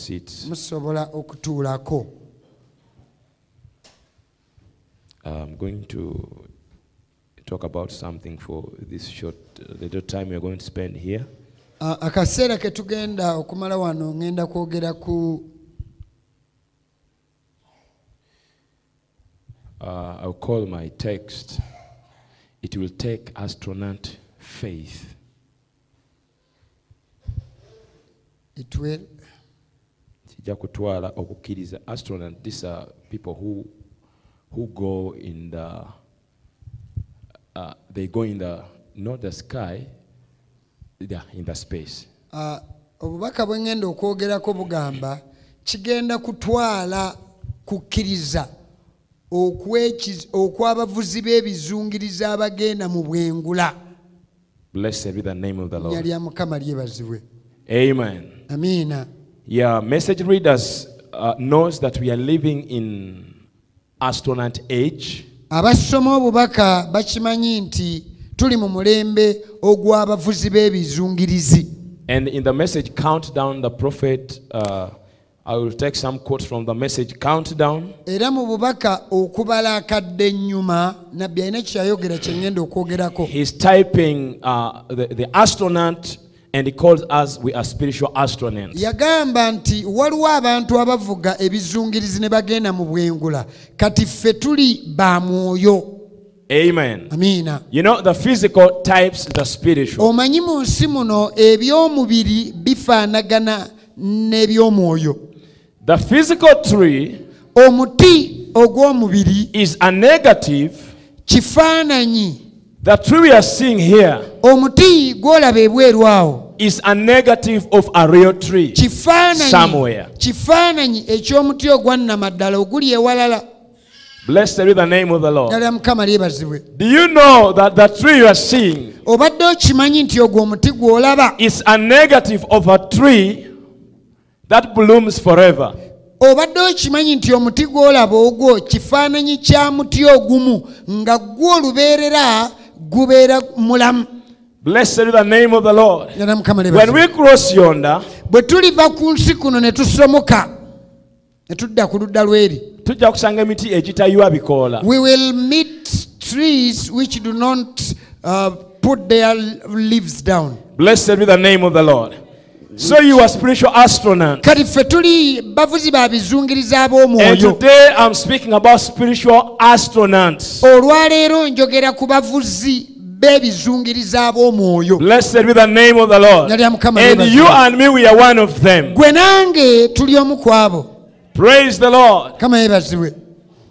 seats. musobola okutuulako I'm going to talk about something for this short uh, little time we're going to spend here. Ah, akaseera ke tugenda okumala wano ŋŋenda kwogera ku Uh, I'll call my text. It will take astronaut faith. it will kijja kutwala okukkiriza astronaut. These are people who who go in the uh, they go in the not the sky they're in the space. Ah, obubaka bwe ŋŋenda okwogerako bugamba kigenda kutwala kukkiriza okw'abavuzi b'ebizungiriza abagenda mu bwengula. Blessed be the name of the linnya lord. Lya mukama lyebazibwe amiina yeah message readers uh, knows that we are living in astronaut age. Abasoma obubaka bakimanyi nti tuli mu mulembe ogw'abavuzi b'ebizungirizi. And in the message countdown the prophet uh, i will take some quotes from the message countdown. Era mu bubaka okubala akadde ennyuma nabbi alina kyeyayogera kye ŋŋenda okwogerako. He's typing uh, the, the astronaut and he calls us, we are spiritual astronauts. yagamba nti waliwo abantu abavuga ebizungirizi ne bagenda mu bwengula kati ffe tuli ba mwoyo Amen. Amina. You know, the physical types the spiritual. omanyi mu nsi muno eby'omubiri bifaanagana n'eby'omwoyo The physical tree omuti ogw'omubiri is a negative. kifaananyi The tree we are seeing here omuti gw'olaba ebweru awo is a negative of a real tree. Somewhere. kifaananyi eky'omuti ogwannamaddala oguli ewalala Blessed be the name of the Lord. ddala mukama lyebazibwe Do you know that the tree you are seeing obadde okimanyi nti ogwo omuti gw'olaba is a negative of a tree that blooms forever? obadde okimanyi nti omuti gw'olaba ogwo kifaananyi kya muti ogumu nga gwo olubeerera gubeera mulamu Blessed be the name of the Lord. When we cross yonder, bwe tuliva ku nsi kuno ne tusomoka ne tudda ku ludda lweri. tujja kusanga emiti egitayiwa bikoola. We will meet trees which do not uh, put their leaves down. Blessed be the name of the lord. So you are spiritual astronaut. Kati ffe tuli bavuzi ba bizungiriza and today i'm speaking about spiritual astronauts. Olwaleero njogera ku bavuzi b'ebizungiriza ab'omwoyo nalya mukama gwe nange tuli omu ku abo. Kama yeebazibwe.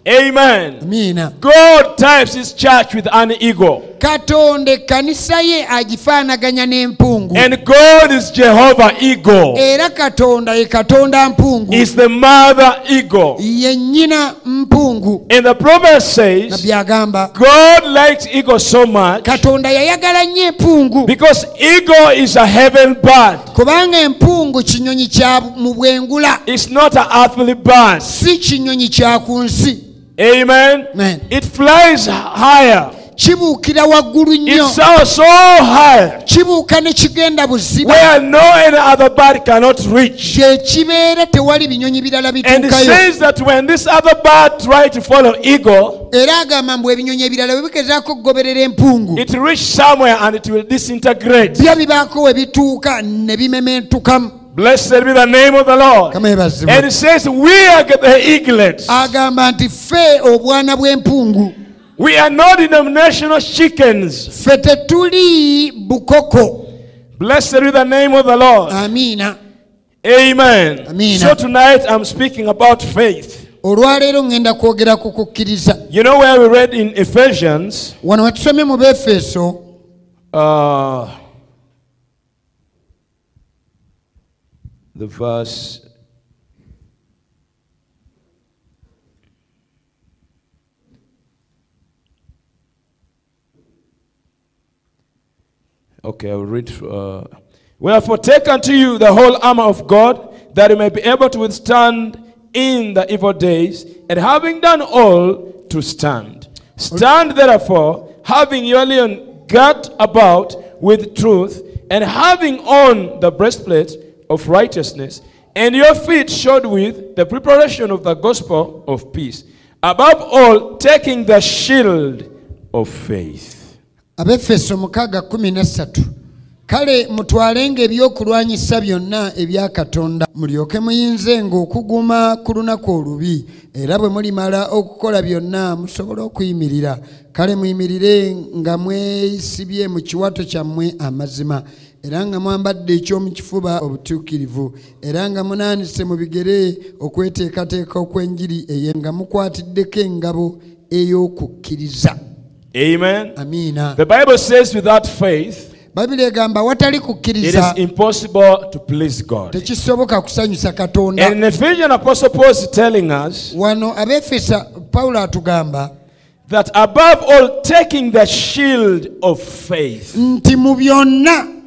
Amen. Amiina god types his church with an eagle katonda ekkanisa ye agifaanaganya n'empungu. And god is jehovah eagle era katonda ye katonda mpungu. Is the mother eagle ye nnyina mpungu. And the prophet says nabbi god likes eagle so much katonda yayagala nnyo empungu. Because eagle is a heaven bird. kubanga empungu kinyonyi kya mu bwengula. It's not an earthly bird. si kinyonyi kya ku nsi Amen. Amen. It flies higher. kibuukira waggulu It nnyo soars so high kibuuka ne kigenda buziba where no other bird cannot reach. kibeera tewali binyonyi birala And it bituukayo says that when this other bird tried to follow eagle, era agamba mbu ebinyonyi ebirala bwe bigezaako okugoberera empungu it reached somewhere and it will disintegrate. byo bibaako we bituuka ne bimementukamu Blessed be the name of the Lord. And it says, We are the eaglets. agamba nti ffe obwana bw'empungu We are not denominational chickens. ffe tetuli bukoko Blessed be the name of the Lord. amiina Amen. Amina. So tonight I'm speaking about faith. olwaleero ŋŋenda kwogera ku kukkiriza You know where we read in Ephesians, wano wetusomye mu befeso uh, the verse. Okay, I'll read. Uh, Wherefore, take unto you the whole armor of God, that you may be able to withstand in the evil days, and having done all, to stand. Stand therefore, having your lion girt about with truth, and having on the breastplate of righteousness, and your feet shod with the preparation of the gospel of peace. Above all, taking the shield of faith. abefeso mukaaga kumi na ssatu kale mutwalenga ebyokulwanyisa byonna ebya katonda mulyoke muyinzenga okuguma ku lunaku olubi era bwe mulimala okukola byonna musobole okuyimirira kale muyimirire nga mwesibye mu kiwato kyammwe amazima era nga mwambadde ekyomukifuba obutuukirivu era nga munaanise mu bigere okweteekateeka okw'enjiri eye nga mukwatiddeko engabo ey'okukkiriza. Amen. amiina. The Bible says without faith, bayibuli egamba watali it is kukkiriza tekisoboka kusanyusa katonda. Wano abefesa pawulo atugamba that above all, taking the shield of faith.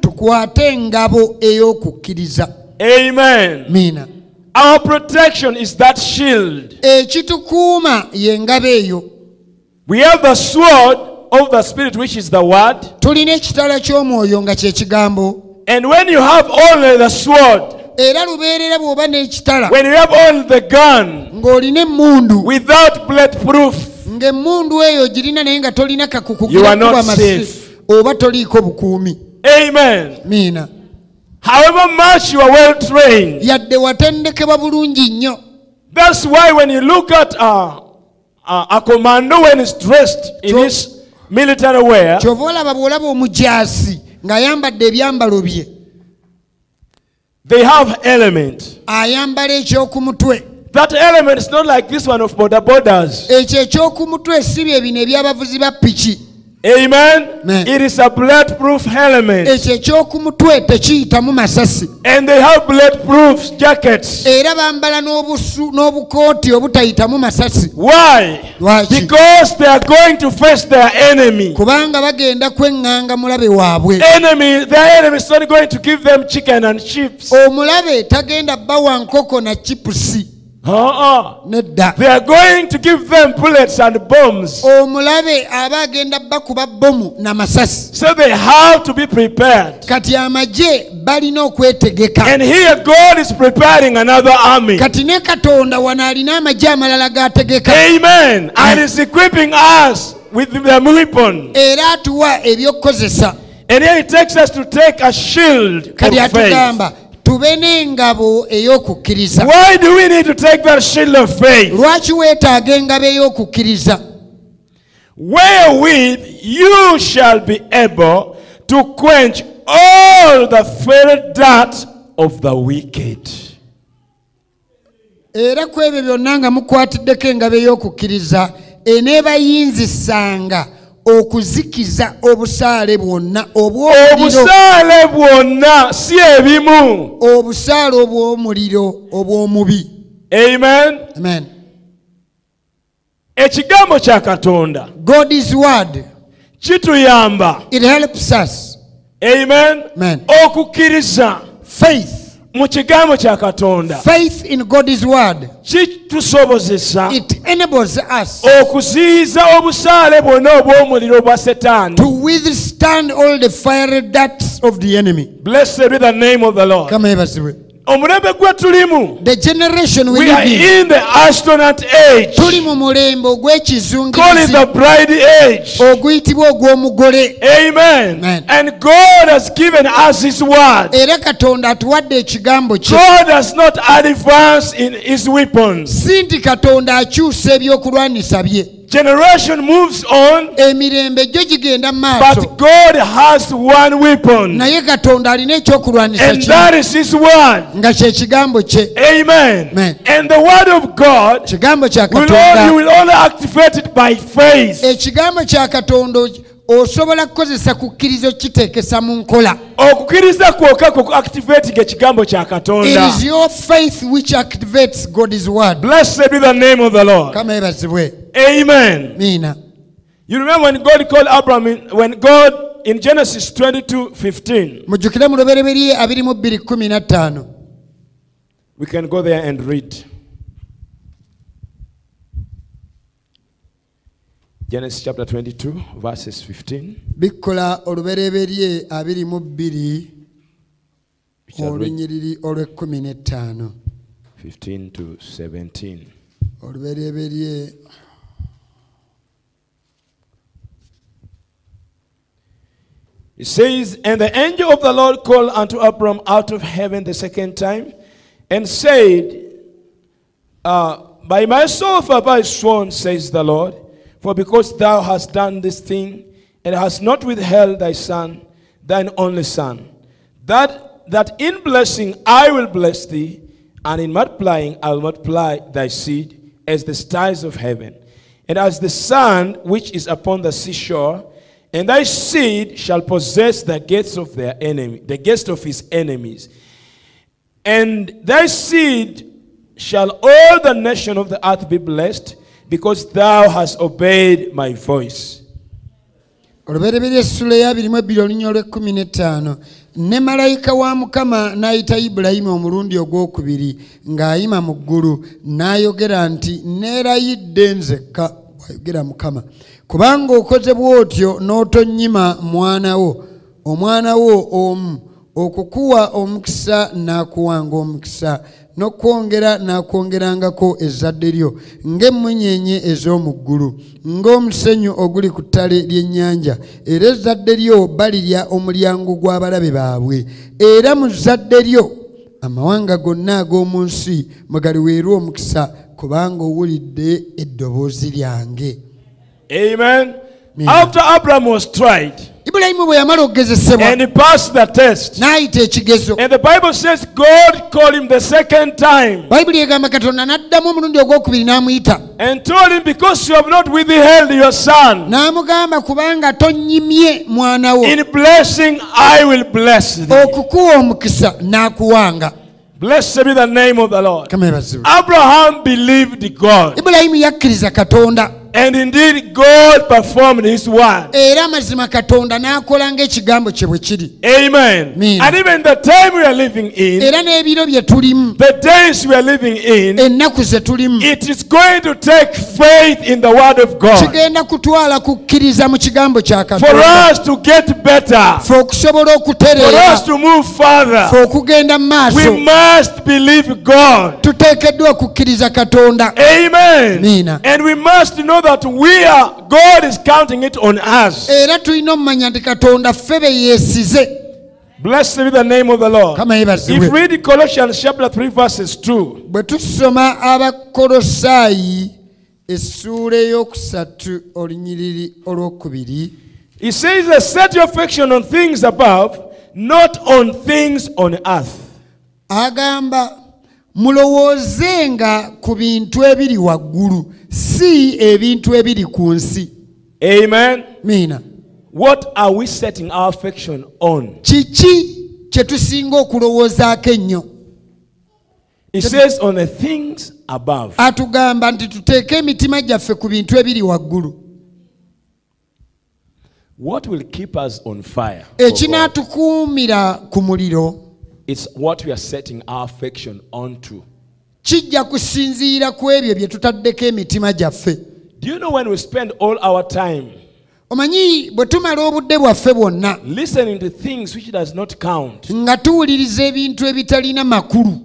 Tukwate engabo ey'okukkiriza Amen. miina Our protection is that shield. ekitukuuma y'engabo eyo We have the sword of the Spirit, which is the word. tulina ekitala ky'omwoyo nga kye kigambo And when you have only the sword, era lubeerera bw'oba n'ekitala when you have only the gun, ng'olina emmundu without bulletproof, ng'emmundu eyo girina naye nga tolina kakuku You are not girakuba masi safe. oba toliiko bukuumi amen. miina However much you are well trained, yadde watendekebwa bulungi nnyo that's why when you look at uh, uh, a commando when he's dressed in his military wear, kyova olaba bw'olaba omujaasi ng'ayambadde ebyambalo bye they have element. ayambala ekyoku mutwe That element is not like this one of border borders. ekyo ekyoku mutwe si bye bino eby'abavuzi ba piki Amen. Amen. It is a bulletproof element. ekyo ekyoku mutwe tekiyitamu masasi And they have bulletproof jackets. era bambala n'obusu n'obukooti obutayitamu masasi Why? lwaki Because they are going to face their enemy. kubanga bagenda kweŋŋanga mulabe waabwe Enemy, their enemy is not going to give them chicken and chips. omulabe tagenda bawa nkoko na chipusi Uh-uh. nedda They are going to give them bullets and bombs. omulabe aba agenda bakuba bomu na masasi So they have to be prepared. kati amagye balina okwetegeka And here God is preparing another army. kati ne katonda wano alina amagye amalala g'ategeka Amen. And is equipping us with the weapon. era atuwa ebyokukozesa And here he takes us to take a shield kati atugamba tube n'engabo ey'okukkiriza Why do we need to take that shield of faith? lwaki weetaaga engabo ey'okukkiriza Wherewith you shall be able to quench all the fiery dart of the wicked. era ku ebyo byonna nga mukwatiddeko engabo ey'okukkiriza eneebayinzisanga okuzikiza obusaale bwonna obw'omuliro. Obusaale bwonna si ebimu. Obusaale obw'omuliro obw'omubi. Amen. Amen. Ekigambo kya katonda. God is word. Kituyamba. It helps us. Amen. Amen. okukkiriza. Faith mu kigambo kya katonda. Faith in god's word. Kitusobozesa it enables us okuziyiza obusaale bwonna obw'omuliro bwa setaani. to withstand all the fiery darts of the enemy. Blessed be the name of the lord. Kama ebazibwe omulembe gwe tulimu the generation we we are in. the astronaut age. Tuli mu mulembe call it ogw'ekizungirizi the bride age. Oguyitibwa ogw'omugole. Amen. Amen. and god has given us his word. Era katonda atuwadde ekigambo kye. God has not advanced in his weapons. Si nti katonda akyusa ebyokulwanisa bye generation moves on emirembe gyo gigenda mu maaso. but god has one weapon. Naye katonda alina ekyokulwanisa and that is his word. Nga kye kigambo kye. Amen. Amen. and the word of god kigambo kya will only, you will only activate it by faith. Ekigambo kya katonda osobola kukozesa kukkiriza okiteekesa mu nkola. Okukkiriza kwokka activating ekigambo kya it is your faith which activates god's word. Blessed be the name of the lord. Kama ebazibwe amen. Miina you remember when god called abraham in, when god in genesis 22 15 mujjukire mu lubereberye 2215 we can go there and read. Genesis chapter 22 verses 15 bikkola olubereberye 22 We shall olunyiriri olw'ekkumi n'ettaano. 15 to 17. olubereberye It says, And the angel of the Lord called unto Abram out of heaven the second time, and said, uh, By myself have I sworn, says the Lord, for because thou hast done this thing, and hast not withheld thy son, thine only son, that, that in blessing I will bless thee, and in multiplying I will multiply thy seed as the stars of heaven, and as the sand which is upon the seashore, and thy seed shall possess the gates of their enemy, the gates of his enemies. And thy seed shall all the nation of the earth be blessed, because thou hast obeyed my voice. olubereberye essula ebbiri olunya olw'ekkumi n'ettaano ne malayika wa mukama n'ayita ibulayimu omulundi ogwokubiri ng'ayima mu ggulu n'ayogera nti neerayidde nzekka bw'ayogera mukama kubanga okoze bw'otyo n'otonnyima mwana wo omwana wo omu okukuwa omukisa n'akuwanga omukisa n'okwongera n'akwongerangako ezzadde lyo ng'emmunyeenye ez'omu ggulu ng'omusenyu oguli ku ttale ly'ennyanja era ezzadde lyo balirya omulyango gw'abalabe baabwe. Era mu zzadde lyo amawanga gonna ag'omu nsi mwe galiweerwa omukisa kubanga owulidde eddoboozi lyange Amen. Amen. After Abraham was tried ibulayimu bwe yamala okugezesebwa and he passed the test, n'ayita ekigezo and the Bible says God called him the second time bayibuli egamba katonda n'addamu omulundi ogwokubiri n'amuyita and told him, Because you have not withheld your son, n'amugamba kubanga tonnyimye mwana wo in blessing I will bless thee. okukuwa omukisa n'akuwanga Blessed be the name of the Lord. Abraham believed God, ibulayimu yakkiriza katonda and indeed God performed his word. era mazima katonda n'akola ng'ekigambo kye bwe kiri Amen. And even the time we are living in, era n'ebiro bye tulimu the days we are living in, ennaku ze tulimu it is going to take faith in the word of God kigenda kutwala kukkiriza mu kigambo kya for us to get better, okusobola for us to move further. fe okugenda mu We must believe God. tuteekeddwa okukkiriza katonda Amen. Amen. And we must know that we are, God is counting it on us. era tulina okumanya nti katonda ffe be yeesize Blessed be the name of the Lord. If yebazibwe read Colossians chapter 3, verses 2, bwe tusoma abakolosaayi essuula ey'okusatu olunyiriri olwokubiri it says that set your affection on things above, not on things on earth. agamba mulowoozenga ku bintu ebiri waggulu si ebintu ebiri ku nsi Amen. miina What are we setting our affection on? kiki kye tusinga okulowoozaako ennyo It says on the things above. atugamba nti tuteeke emitima gyaffe ku bintu ebiri waggulu What will keep us on fire? ekinaatukuumira ku muliro It's what we are setting our affection onto. kijja kusinziira ku ebyo bye tutaddeko emitima gyaffe Do you know when we spend all our time omanyi bwe tumala obudde bwaffe bwonna listening to things which does not count, nga tuwuliriza ebintu ebitalina makulu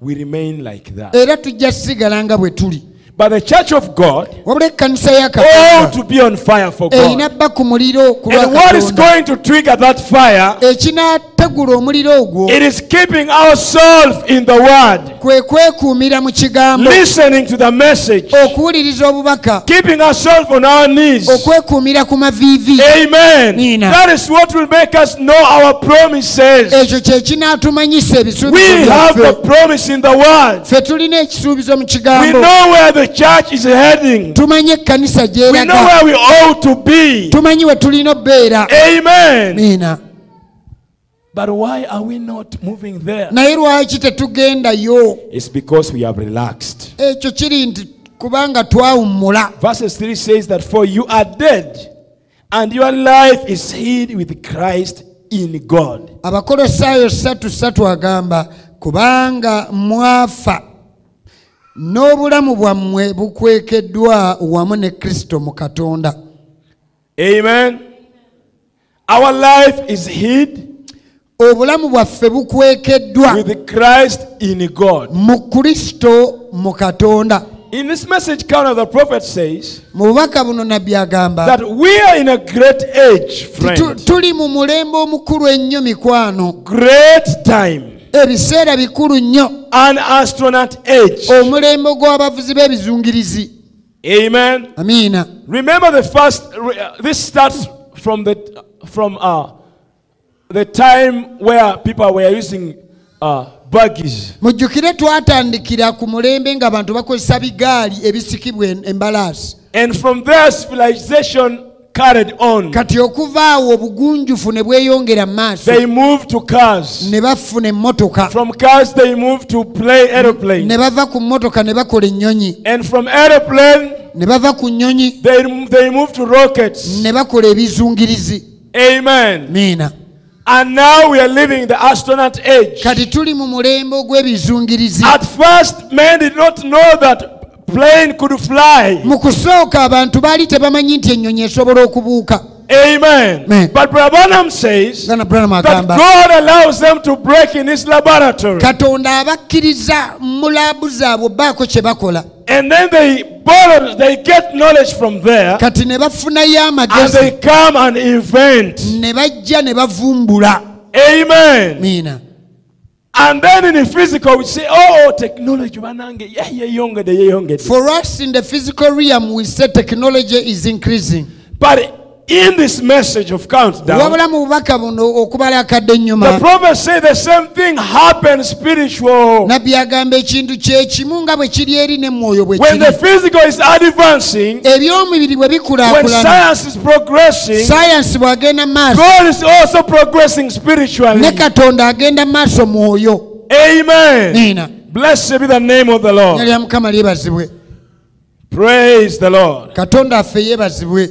we remain like that. era tujja sigala nga bwe tuli But the church of God wabula ekkanisa ya ought to be on fire for erina God. bba ku muliro ku lwa And what is katonda going to trigger that fire? ekinaategula omuliro ogwo It is keeping ourselves in the Word, kwe kwekuumira mu kigambo listening to the message, okuwuliriza obubaka keeping ourselves on our knees. okwekuumira ku maviivi Amen. Nina. That is what will make us know our promises. ekyo kye kinaatumanyisa We ebisuubizo have the byaffe promise in the Word. ffe tulina ekisuubizo mu We kigambo know where the church is heading. tumanyi ekkanisa We know where we ought to be. tumanyi we tulina obbeera Amen. miina But why are we not moving there? naye lwaki tetugendayo It's because we have relaxed. ekyo kiri nti kubanga twawummula Verses 3 says that for you are dead, and your life is hid with Christ in God. abakolosaayo ssatu ssatu agamba kubanga mwafa n'obulamu bwammwe bukwekeddwa wamu ne kristo mu katonda Amen. Our life is hid. obulamu bwaffe bukwekeddwa with Christ in God. mu kristo mu katonda In this message, Count the prophet says mu bubaka buno nabbi agamba that we are in a great age, friend. tuli mu mulembe omukulu ennyo mikwano Great time. Ebiseera bikulu nnyo An astronaut age. omulembe gw'abavuzi b'ebizungirizi Amen. amiina Remember the first. uh, This starts from the from uh, the time where people were using uh, buggies. mujjukire twatandikira ku mulembe ng'abantu bakozesa bigaali ebisikibwa embalaasi And from there, civilization carried on. kati okuva awo obugunjufu ne bweyongera mu maaso They moved to cars. ne bafuna emmotoka From cars, they moved to play aeroplane. ne bava ku mmotoka ne bakola ennyonyi And from aeroplane, ne bava ku nnyonyi they, they moved to rockets. ne bakola ebizungirizi Amen. miina And now we are living the astronaut age. kati tuli mu mulembe ogw'ebizungirizi At first, men did not know that plane could fly. mu kusooka abantu baali tebamanyi nti ennyonyi esobola okubuuka Amen. Amen. But Brother Branham says that God allows them to break in his laboratory. katonda abakkiriza mu laabu zaabwe baako kye bakola And then they borrow, they get knowledge from there. kati ne bafunayo And amagezi they come and invent. ne bajja ne bavumbula Amen. miina And then in the physical, we say, oh, technology, banange, yeah, yeah, younger, yeah, younger. for us in the physical realm we say technology is increasing But In this message of countdown, wabula mu bubaka buno okubala akadde ennyuma nabbi agamba ekintu kyekimu nga bwe kiri eri ne mwoyo bwe eby'omubiri bwe bikulaakulasayansi bw'agenda maaso. Ne katonda agenda maaso mwoyo. Amen. Blessed be the name of the lord. Lya mukama lyebazibwe. Praise the lord. Katonda affe yeebazibwe.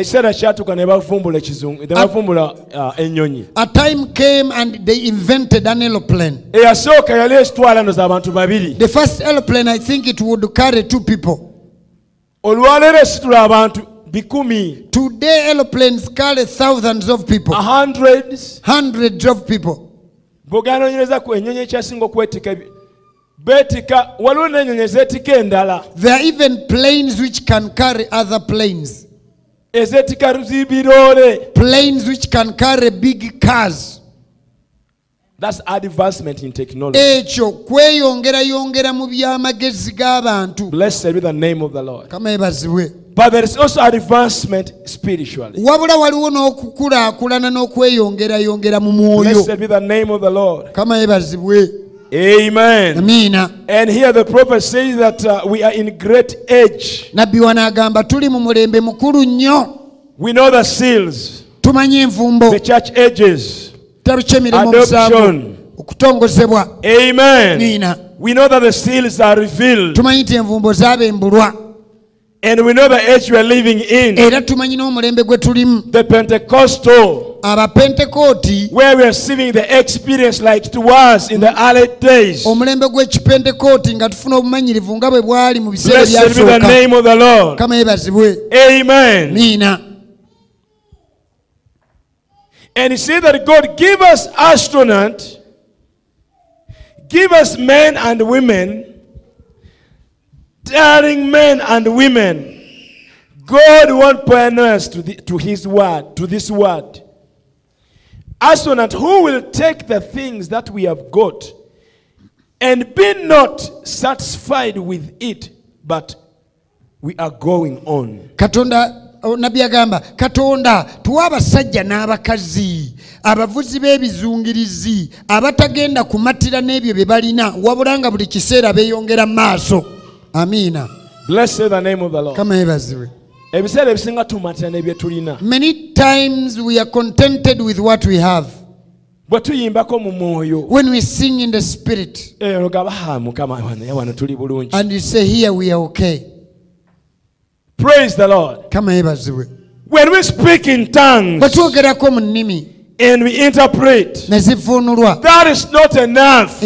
Ekiseera kyatuka ne bavumbula ekizungu ne bavumbula uh, ennyonyi. a time came and they invented an aeroplane. Eyasooka yali ekitwala ndoza abantu babiri. The first aeroplane i think it would carry two people. Olwaleero esitula abantu bikumi. Today aeroplanes carry thousands of people. Hundreds. Hundreds of people. Bwoganoonyereza ku ennyonyi ekyasinga okwetika beetika waliwo n'ennyonyi ezeetika endala. There are even planes which can carry other planes ezeetika zibiroole planes which can carry big cars. Thats advancement in technology. Ekyo kweyongerayongera mu byamagezi g'abantu. Kama ebazibwe but there is also advancement spiritually. Wabula waliwo n'okukulaakulana n'okweyongerayongera mu mwoyo. Kama ebazibwe amen Amina. And here the prophet says that uh, we are in great age. nabbi wanagamba tuli mu mulembe mukulu nnyo We know the seals, tumanyi envumbo the church ages. kitabo ky'emirimu omusanvu okutongozebwa Amen. Amina. We know that the seals are revealed. tumanyi nti envumbo zaabembulwa And we know the age we are living in. era tumanyi n'omulembe gwe tulimu The Pentecostal, abapentekooti where we are receiving the experience like it was in the early days. omulembe gw'ekipentekooti nga tufuna obumanyirivu nga bwe bwali mu biseera Blessed be the name of the Lord. kama yebazibwe Amen. niina And he said that God give us astronaut, give us men and women, daring men and women. God want pioneers to, the, to his word, to this word. Astronaut who will take the things that we have got and be not satisfied with it, but we are going on. katonda oh, o, nabbi agamba katonda tuwa abasajja n'abakazi abavuzi b'ebizungirizi abatagenda kumatira n'ebyo bye balina wabula nga buli kiseera beeyongera maaso amiina Blessed the name of the Lord. kama ebiseera ebisinga tumatira n'ebye tulina. Many times we are contented with what we have. Bwe tuyimbako mu mwoyo. When we sing in the spirit. Eh, ogamba "Ah, mukama naye wano tuli bulungi. And you say here we are okay. Praise the lord. Kama when we speak in bwe tongues twogerako mu nnimi and we interpret. That is not enough.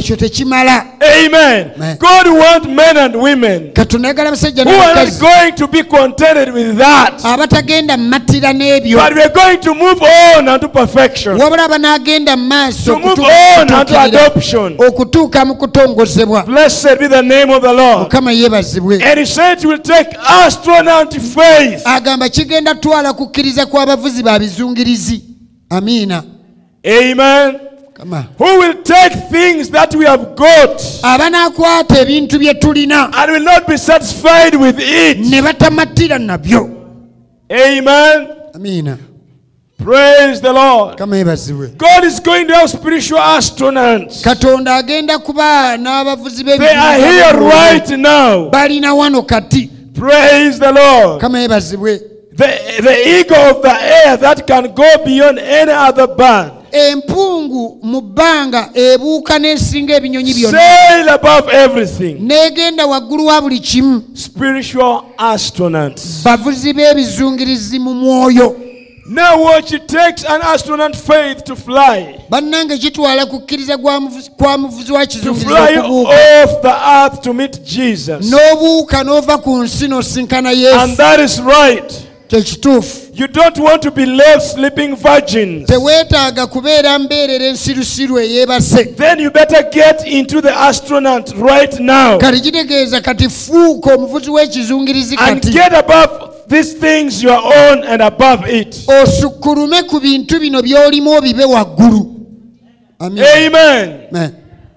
Amen. Amen. God wants men and women katonda yagala abasajja who are not going to be contented with that, abatagenda mmattira n'ebyo but we are going to move on unto perfection, to wabula abanaagenda mu maaso move on unto adoption. okutuuka mu kutongozebwa Blessed be the name of the Lord. And he said it will take astronaut faith. agamba kigenda twala kukkiriza kw'abavuzi ba bizungirizi Amen. kama Who will take things that we have got abanaakwata ebintu bye tulina and will not be satisfied with it. ne batamattira nabyo Amen. amiina Praise the Lord. God is going to have spiritual astronauts. katonda agenda kuba n'abavuzi They are here right now. balina wano kati Praise the Lord. The, the eagle of the air that can go beyond any other bird. empungu mu bbanga ebuuka n'esinga ebinyonyi byonna Sail above everything. n'egenda waggulu wa buli kimu bavuzi b'ebizungirizi mu mwoyo Now watch, it takes an astronaut faith to fly. bannange kitwala kukkiriza kwa muvuzi wa kizungirizi okubuuka off the earth to meet Jesus. n'obuuka n'ova ku nsi n'osinkana And yesu that is right. Kyekituufu You don't want to be left sleeping virgins. teweetaaga kubeera mbeerera ensirusiru eyeebase Then you better get into the astronaut right now kati kitegeeza kati fuuka omuvuzi w'ekizungirizi and get above these things you are on and above it. osukkulume ku bintu bino by'olimu obibe waggulu Amen. Amen.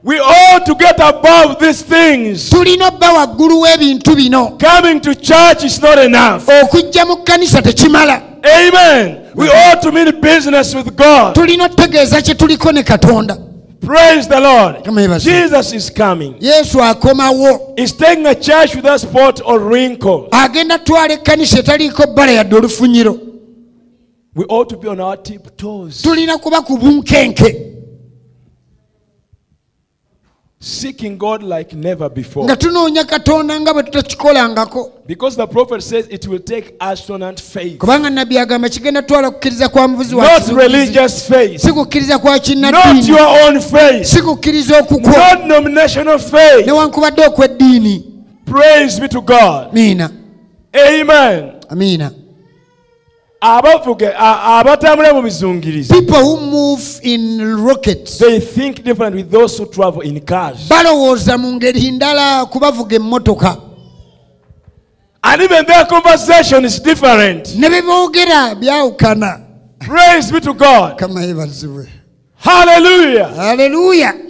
We ought to get above these things. tulina obba waggulu w'ebintu bino Coming to church is not enough. okujja mu kkanisa tekimala Amen. We ought to mean business with God. tulina otegeeza kye tuliko ne katonda Praise the Lord. Jesus is coming. yesu akomawo He's taking a church without spot or wrinkle. agenda twala ekkanisa etaliiko bbala yadde olufunyiro We ought to be on our tiptoes, tulina kuba ku bunkenke seeking God like never before. nga tunoonya katonda nga bwe tutakikolangako. Because the prophet says it will take astronaut faith, kubanga nabbi agamba kigenda tutwala kukkiriza kwa muvuzi wa not religious faith, si kukkiriza kwa not kinnaddiini your own faith, si kukkiriza okukwo not denominational faith. newankubadde okw'eddiini Praise be to God. miina. Amen. amiina abavuga abatambula mu bizungirizi people who move in rockets. They think different with those who travel in cars. Balowooza mu ngeri ndala kubavuga emmotoka. And even their conversation is different. Ne bye byawukana. Praise be to god. Kama yebazibwe hallelujah. Aleluya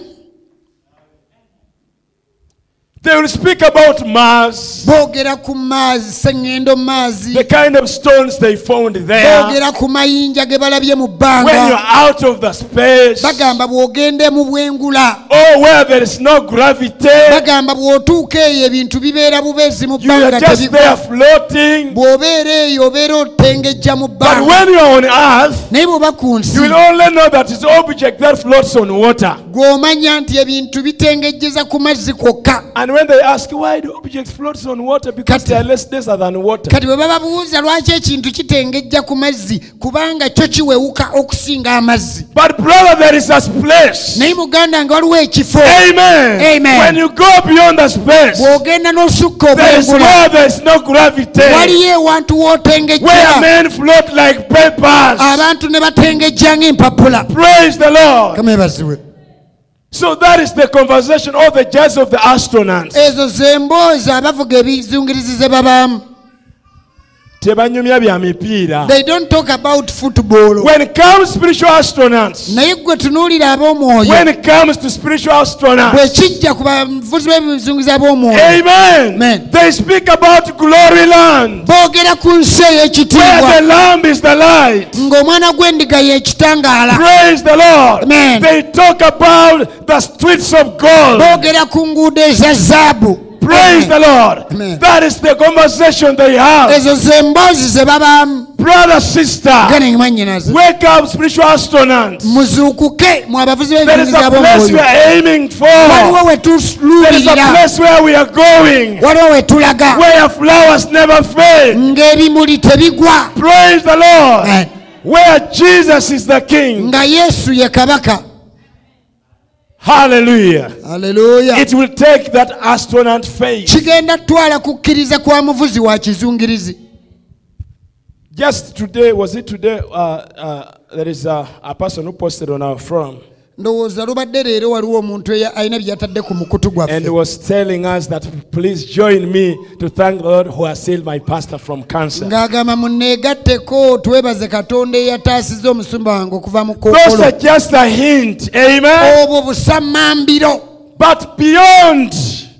they will speak about mars. Boogera ku maazi seŋŋendo mu maazi the kind of stones they found there. Boogera ku mayinja ge balabye mu when you're out of the space. Bagamba bw'ogende mu bwengula. Oh where there is no gravity. Bagamba bw'otuuka eyo ebintu bibeera bubezi mu you are just there floating. Bw'obeera eyo obeera otengejja mu but when you are on earth naye bw'oba ku nsi you will only know that it's object that floats on water. gw'omanya nti ebintu bitengejjeza ku mazzi kwokka. And when they ask why do objects float on water, because Kati- they are less denser than water. kati bwe bababuuza lwaki ekintu kitengejja ku mazzi kubanga kyo kiwewuka okusinga amazzi But brother, there is a place. naye muganda nga waliwo ekifo Amen. Amen. When you go beyond the space, bw'ogenda n'osukka there is obwengula where there is no gravity. waliyo ewantu Where w'otengejjera men float like papers. abantu ne batengejja ng'empapula Praise the Lord. kamebaziwe So that is the conversation of the jazz of the astronauts. Tebanyumya bya mipiira. they don't talk about football When it comes spiritual astronauts, naye gwe tunuulira ab'omwoyo when it comes to spiritual bwe kijja ku bavuzi b'ebizungizi ab'omwoyo Amen. Amen. They speak about glory land. boogera ku nsi Where ey'ekitiibwa the lamb is the light. ng'omwana gw'endiga y'ekitangaala Praise the Lord. Amen. They talk about the streets of gold. boogera ku nguudo eza zaabu Praise the Lord. Amen. That is the conversation they have. ezo ze mboozi ze babaamu Brother, sister, mwannyinaze wake up, spiritual astronauts. muzuukuke mwe abavuzi There is a place we are aiming for. waliwo we There is a tuluubirira place where we are going. waliwo we tulaga Where flowers never fade. ng'ebimuli tebigwa Praise the Lord. Where Jesus is the king. nga yesu ye kabaka Hallelujah. Hallelujah. It will take that astronaut faith. kigenda twala kukkiriza kwa muvuzi wa kizungirizi Just today, was it today? Uh, uh, there is a, a person who posted on our forum ndowooza lubadde leero waliwo omuntu alina bye yatadde ku mukutu and was telling us that please join me to thank the Lord who has healed my pastor from cancer. ng'agamba munneegatteko twebaze katonda eyataasiza omusumba wange okuva mu kookolo just a hint. Amen. obwo busamambiro But beyond,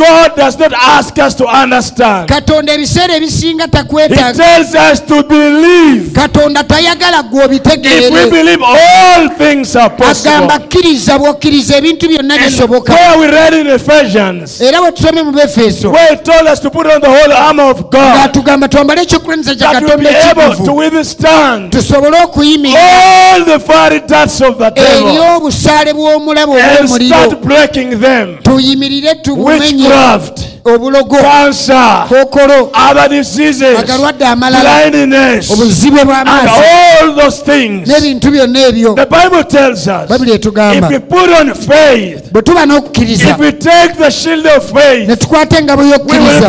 Praise the Lord. Amen. Sometimes God does not ask us to understand. katonda ebiseera ebisinga He tells us to believe. katonda tayagala gwe If we believe all things are possible. kkiriza bw'okkiriza ebintu byonna And bisoboka where we read in Ephesians, era bwe tusome mu befeso where it told us to put on the whole armor of God, ng'atugamba twambale ekyokulwanyisa kya that we'll be katonda able to withstand tusobole all the fiery darts of the eri devil obusaale and obw'omuliro start breaking them. tuyimirire tubumenye Witchcraft, obulogo cancer, kookolo other diseases, agalwadde amalala blindness, obuzibe bw'amaaso all those things. n'ebintu byonna ebyo. The Bible tells us bayibuli if etugamba we put on faith, bwe tuba n'okukkiriza if we take the shield of ne faith, tukwata engabo y'okukkiriza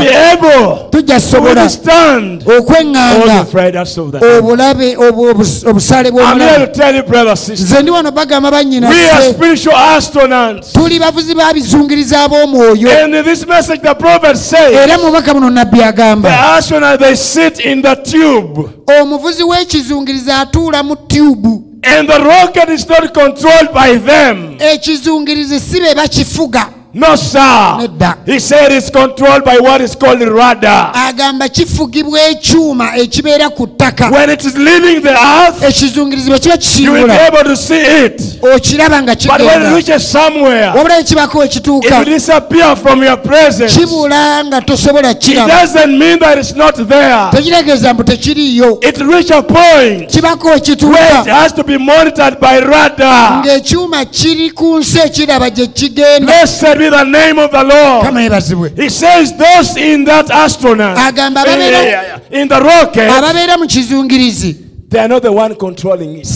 tujja to kusobola withstand all okweŋŋanga the fiery of the obulabe obwo- obus- obusaale I'm here to tell you, brothers, sisters, ndi wano bagamba bannyina we are spiritual astronauts. tuli bavuzi ba bizungiriza ab'omwoyo Prophet says, era mubaka muno nabbi the agamba they sit in the tube. omuvuzi w'ekizungiriza atuula mu tyubu And the rocket is not controlled by them. ekizungirizi si be bakifuga No, sir. He said it's controlled by what is called radar. agamba kifugibwa ekyuma ekibeera ku ttaka When it is leaving the earth, kiba you will be able to see it. nga But when it reaches somewhere, ekibako it ekituuka will disappear from your presence. It nga tosobola kiraba doesn't mean that it's not there. mbu tekiriyo It reaches a point kibako ekituuka has to be monitored by radar. ng'ekyuma kiri ku nsi ekiraba gye kigenda be the name of the Lord. He says those in that astronaut, in the rocket, ababeera mu kizungirizi. they are not the one controlling it,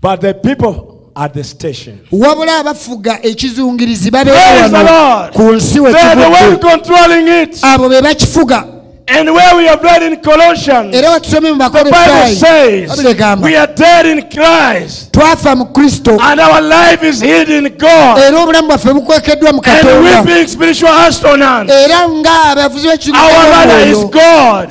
but the people at the station. wabula abafuga ekizungirizi Praise babeera the wano Lord. ku nsi we They are the one controlling it. abo be bakifuga And where we have read in Colossians, era wetusome mu the Bible says we are dead in Christ. And our life is hid in God. era obulamu bwaffe bukwekeddwa mu And we being spiritual astronauts, era nga abavuzi our radar is God.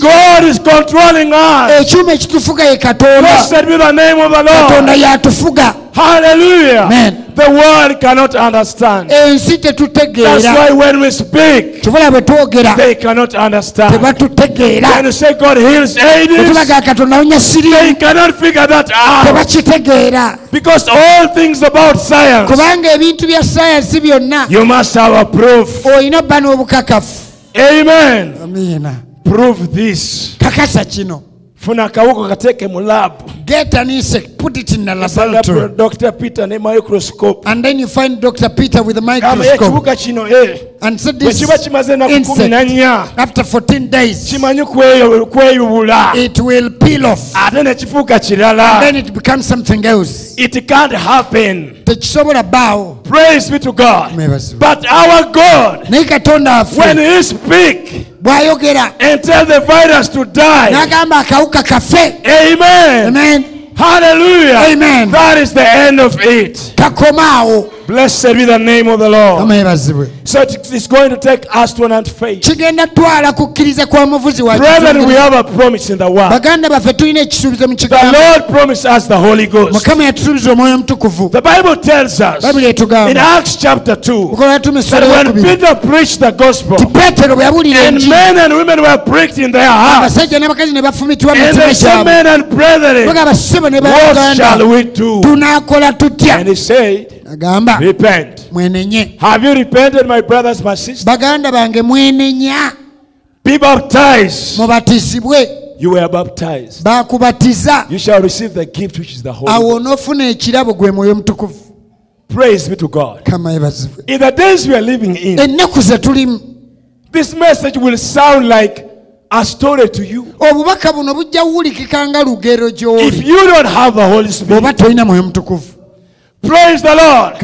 God is controlling us. Blessed be the name of the Lord. Hallelujah. Amen. The world cannot understand. ensi That's why when we speak, tubula bwe twogera they cannot understand. tebatutegeera When you say God heals AIDS, bwetubaga katonda wonya they cannot figure that out. tebakitegeera Because all things about science, kubanga ebintu bya sayansi byonna you must have a proof. olina obba n'obukakafu Amen. amiina Prove this. kakasa kino funa akawuka kateeke mu laabu get an insect put it in a laboratory. dr. Peter ne microscope. And then you find dr. Peter with a microscope. kino eh, and said this kiba kimaze ennaku kumi na nnya after 14 days kimanyi kweyubula. it will peel off. Ate ne kifuuka kirala. Then it becomes something else. It can't happen. Tekisobola bbaawo praise be to god. But our god when he speak bw'ayogera. and tell the virus to die. N'agamba akawuka kafe. Amen. Amen. Hallelujah. Amen. that is the end of it. Kakomaawo blessed be the name of the lord. So it's going to take faith twala kukkiriza kwa muvuzi wa brethren we have a promise in the word baganda baffe tulina ekisuubizo mu the lord promised us the holy ghost. Mukama yatusuubiza omwoyo mutukuvu. The bible tells us in acts chapter 2 mukola yatuma that when peter preached the gospel ti peetero bwe yawulira and men and women were pricked in their hearts abasajja n'abakazi ne bafumitibwa mu and they said men and brethren baga basebo ne what shall we do? and he said agamba Repent. mwenenye Have you repented, my brothers, my sisters? baganda bange mwenenya Be baptized. mubatizibwe You were baptized. bakubatiza You shall receive the gift which is the Holy awo onoofuna ekirabo gwe mwoyo mutukuvu Praise be to God. kama ebazibwe In the days we are living in, ennaku ze tulimu this message will sound like a story to you. obubaka buno bujja wulikika nga lugero If gy'oli you don't have the Holy Spirit, bw'oba tolina mwoyo mutukuvu praise the Lord.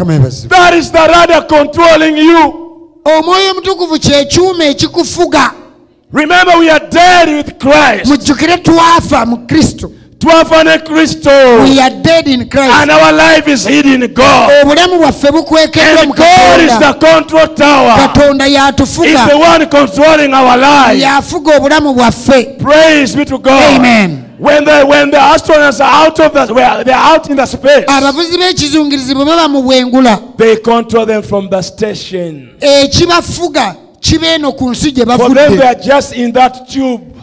That is the rudder controlling you. omwoyo mutukuvu kyekyuma ekikufuga Remember, we are dead with Christ. mujjukire twafa mu kristo Twafane Kristo. we are dead in christ And our life is hidden in God. obulamu bwaffe bukwekeddwa mu And God is the control tower. katonda He's yatufuga the one controlling our life. yafuga obulamu bwaffe Praise be to God. Amen. When the when the astronauts are out of the where they are out in the space, abavuzi b'ekizungirizi bwe baba mu bwengula they control them from the station. Eh, ekibafuga kiba eno ku nsi gye For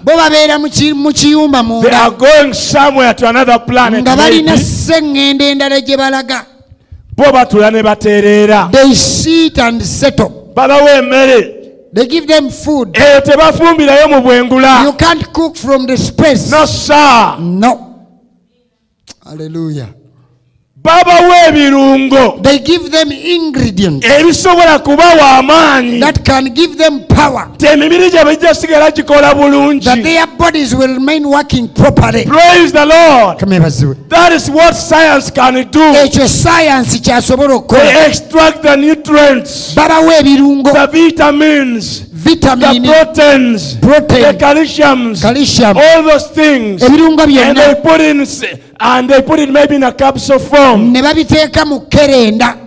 bo babeera mu kiyumba munda balina seŋŋenda endala gye balaga bo batula ne batereera babawa emmere They give them food. eyo tebafumbirayo mu bwengula you can't cook from the space. no sir. no. Hallelujah. Babawa ebirungo. They give them ingredients ebisobola kubawa amaanyi. that can give them power. Emibiri gyabwe gijja sigala gikola that their bodies will remain working properly. Praise the lord. That is what science can do. Ekyo sayansi kyasobola okukola. Extract the nutrients babawa ebirungo the vitamins the vitamini proteins the calciums calcium all those things. ebirungo and byonna. they put in and they put it maybe in a capsule form. Ne babiteeka mu kerenda.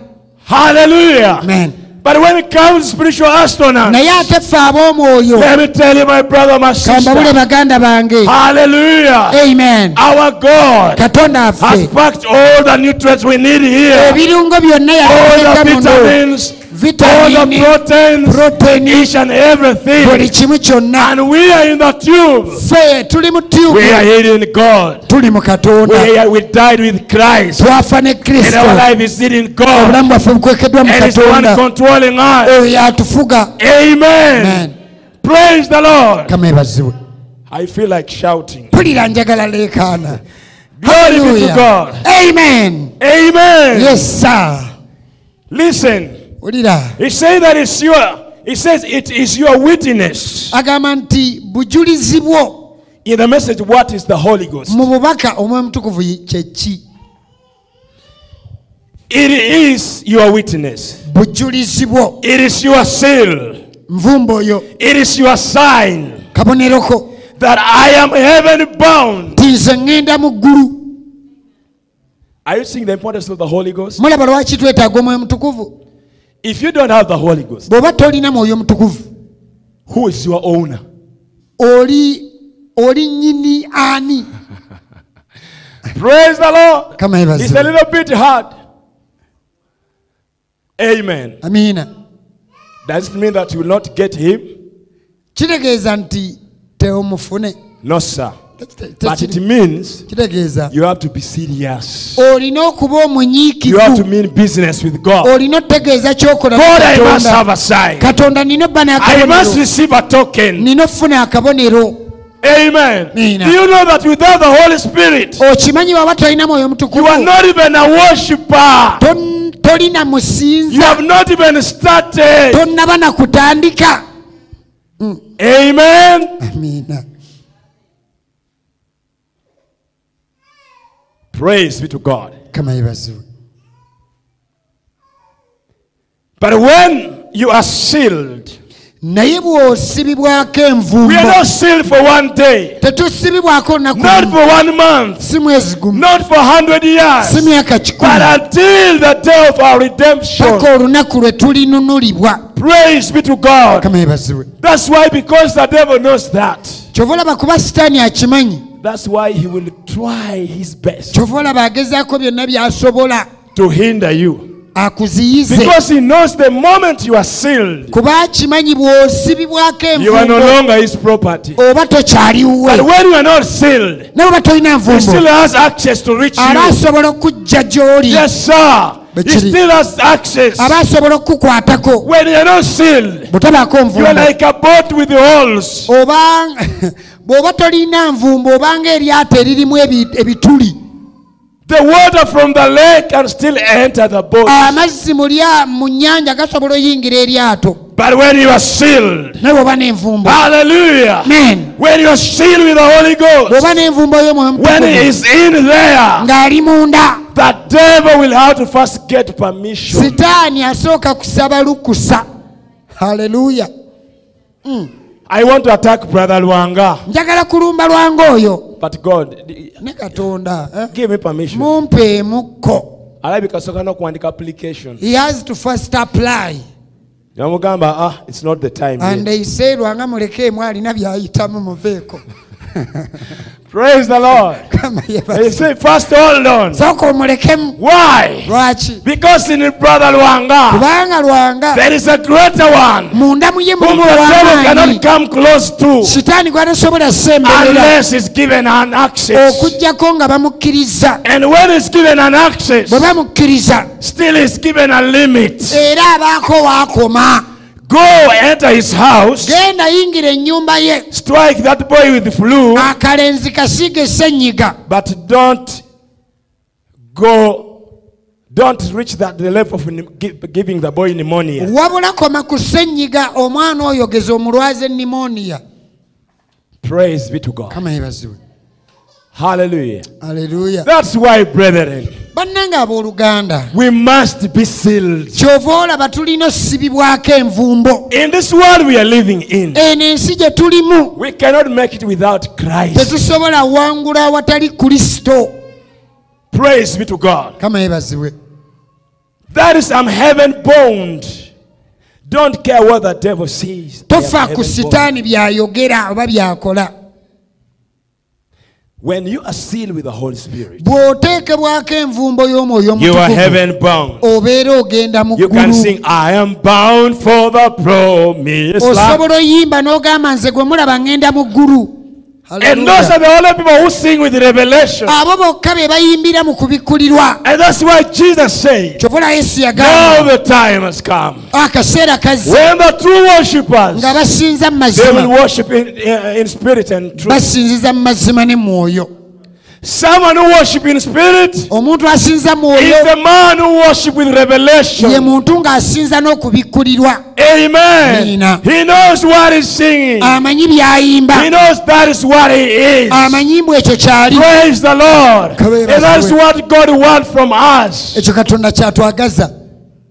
Hallelujah. Amen. but when it comes to spiritual astronauts naye ate ffe ab'omwoyo. let me tell you my brother my kambabule sister baganda bange. Hallelujah. Amen. Our god katonda has affe packed all the nutrients we need here. Ebirungo byonna all the muno vitamins vitamini proteins protein each and buli kimu kyonna and we are in the tube. Ffe tuli mu we are hidden in god. Tuli mu katonda. We, are, we died with christ. Twafa ne and our life is hidden in god. Obulamu bwaffe bukwekeddwa mu katonda. controlling us. Oyo yatufuga. Amen. Amen. praise the lord. Kama ebazibwe i feel like shouting. Mpulira njagala leekaana. Glory be to god. Amen. Amen. Yes sir. Listen wulira. He says that it's your he says it is your witness. Agamba nti bujulizi bwo in the message what is the holy ghost? mu bubaka omwoyo mutukuvu yi- kye ki? It is your witness. Bujulizi bwo. It is your seal. Nvumbo oyo it is your sign kaboneroko that i am heaven bound. Nti nze ŋŋenda mu ggulu. Are you seeing the importance of the holy ghost? Mulaba lwaki twetaaga omwoyo mutukuvu if you don't have the holy ghost bw'oba tolina mwoyo mutukuvu who is your owner oli oli nyini ani praise the lord kama It's a little bit hard. Amen. amiina Does it mean that you will not get him? kitegeeza nti teomufune No, sir. But it means you have to be serious. olina okuba You have to mean business with God. olina otegeeza kyokola God, I must katonda have a sign. katonda nina obba I must receive a token. nina okufuna akabonero Amen. Amen. Do you know that without the Holy Spirit, okimanyi waba tolina mwoyo you are not even a tolina You have not even started. tonnaba kutandika mm. Amen. amiina Praise be to God. But when you are sealed, naye bw'osibibwako envumbo tetusibibwako mwezi gumusi myaka kikumipaka olunaku lwe tulinunulibwa kyova olaba kuba sitaani akimanyi. That's why he will try his best kyova olaba agezaako byonna by'asobola to hinder you. akuziyize Because he knows the moment you are sealed, kuba akimanyi bw'osibibwako you are no envumbo longer his property. oba But when you are not sealed, naye oba tolina he still has access to reach aba you. asobola okujja gy'oli Yes, sir. aba asobola okukukwatako. Butabako nvumbo oba tolina nvumbo obanga eryato eririmu ebituli. The water from the lake can still enter the boat. amazzi mu nnyanja gasobola oyingira eryato. But when you are sealed, hallelujah. amen. When you are sealed with the Holy Ghost, when He is in there, the devil will have to first get permission. sitaani asooka kusaba lukusa. Haleluya I want to attack Brother Luanga, njagala kulumba lwanga oyo but God, ne katonda eh? give me permission. mumpeemukko alabika soka n'okuwandika application he has to first apply namugamba ah it's not the time and yet." he said lwanga mulekeemu alina byayitamu muveeko praise the lord. Kama he said first hold on. Omulekemu why? Lwaki? Because in brother lwanga kubanga lwanga. There is a greater one. Munda muye whom mulimu the devil ow'amaanyi cannot come close to. Sitaani gwatasobola semberera unless he's given an access. Okugjako nga bamukkiriza. And when given an access bwe bamukkiriza. still he's given a limit. Era abaako waakoma go enter his house. Genda yingira ennyumba ye. Strike that boy with the flu akalenzi but don't go don't reach that the level of giving the boy pneumonia. Wabula koma ku omwana oyo geza omulwaza ennimoniya praise be to god. Kama hallelujah. Hallelujah. that's why brethren bannange abooluganda. we must be sealed. Kyova olaba tulina osibibwako envumbo. In this world we are living in eno ensi gye tulimu. we cannot make it without christ. Tetusobola wangula awatali kristo. Praise be to god. Kama yebaziwe that is i'm heaven bound. Don't care what the devil sees tofa ku sitaani byayogera oba byakola when you are sealed with the holy spirit bw'oteekebwako envumbo y'omwoyo you are heaven bound. obeera ogenda mu You can ggulu. sing, I am bound for the promised land. osobola oyimba n'ogamba nze gwe mulaba ŋŋenda mu ggulu And those are the only people who sing with revelation. abo bokka be bayimbira mu kubikkulirwa And that's why Jesus said, kyobula yesu Now yagamba the time has come. akaseera kazze When the true worshippers, nga basinza mu they will worship in, in, in spirit and truth. basinziza mu mazima ne mwoyo Someone who worship in spirit is omuntu asinza mwoyo the man who worship with ye revelation. muntu ng'asinza n'okubikkulirwa Amen. He knows what he's singing. amanyi by'ayimba He knows that is what he is. amanyimbu ekyo kyali Praise the Lord. And that's what God wants from us. ekyo katonda kyatwagaza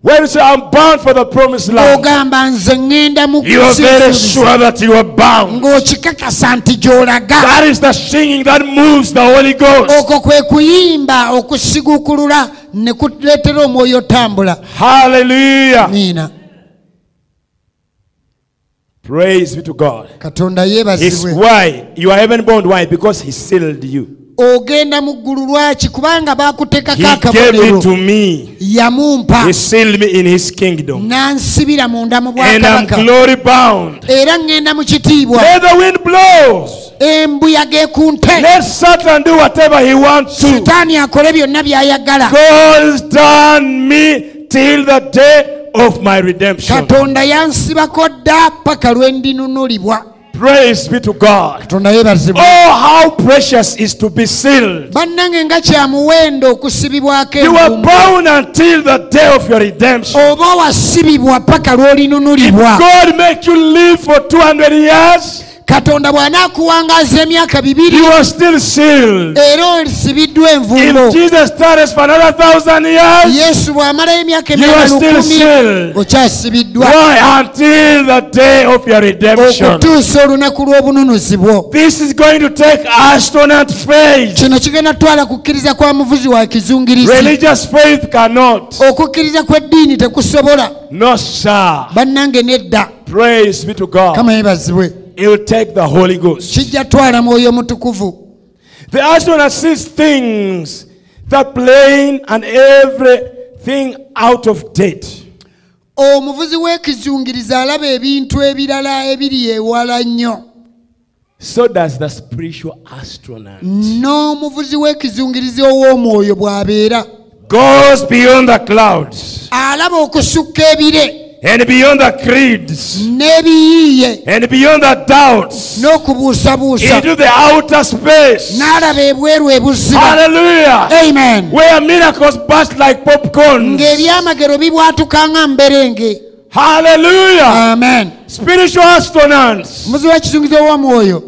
When you say, I'm bound for the promised land, ogamba nze ŋŋenda mu you are very sure that you are bound. ng'okikakasa nti gy'olaga That is the singing that moves the Holy Ghost. okwo kwe kuyimba okusigukulula ne kuleetera omwoyo otambula Hallelujah. Praise be to God. katonda why you are heaven bound. Why? Because He sealed you. ogenda mu ggulu lwaki? Kubanga baakuteekako akabonero yamumpa. N'ansibira munda mu bwakabaka. Era ŋŋenda mu kitiibwa. Embuyaga ekunte setaani akole byonna by'ayagala. Katonda yansibako dda paka lwe ndinunulibwa. Praise be to God. Oh, how precious is to be sealed. bannange nga kyamuwendo okusibibwako You were bound until the day of your redemption. oba wasibibwa paka lw'olinunulibwa God make you live for 200 years, katonda bw'anaakuwangaza emyaka bibiri era olisibiddwa envumbo yesu bw'amalayo emyaka emyaka lukumi okyasibiddwa okutuusa olunaku lw'obununuzi bwo. Kino kigenda tutwala kukkiriza kwa muvuzi wa kizungirizi. Okukkiriza kw'eddiini tekusobola. Bannange nedda. Kama yebazibwe It will take the Holy Ghost. kijja twala mwoyo mutukuvu The astronaut sees things, that plain and everything out of date. omuvuzi w'ekizungirizi alaba ebintu ebirala ebiri ewala nnyo So does the spiritual astronaut. n'omuvuzi w'ekizungirizi ow'omwoyo bw'abeera goes beyond the clouds alaba okusukka ebire and beyond the creeds n'ebiyiiye and beyond the doubts n'okubuusabuusa into the outer space. n'alaba ebweru ebuziba Hallelujah. amen Where miracles burst like popcorn. ng'ebyamagero bibwatuka nga mberenge Hallelujah. amen Spiritual astronauts. muzi w'ekisungizo w'omwoyo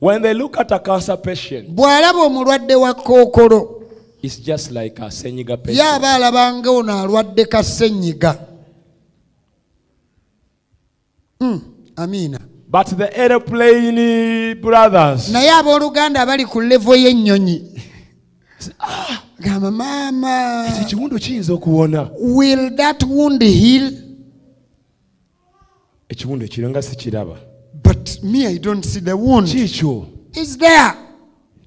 When they look at a cancer patient, bw'alaba omulwadde wa kookolo it's just like a senyiga patient. aba alabanga ono alwadde kasenyiga Mm, amina. But the aeroplane brothers, naye abooluganda abali ku levo y'ennyonyi. Gamba maama ekiwundu kiyinza okuwona. will that wound heal? Ekiwundu ekiro nga sikiraba. But me i don't see the wound. Kikyo. is there?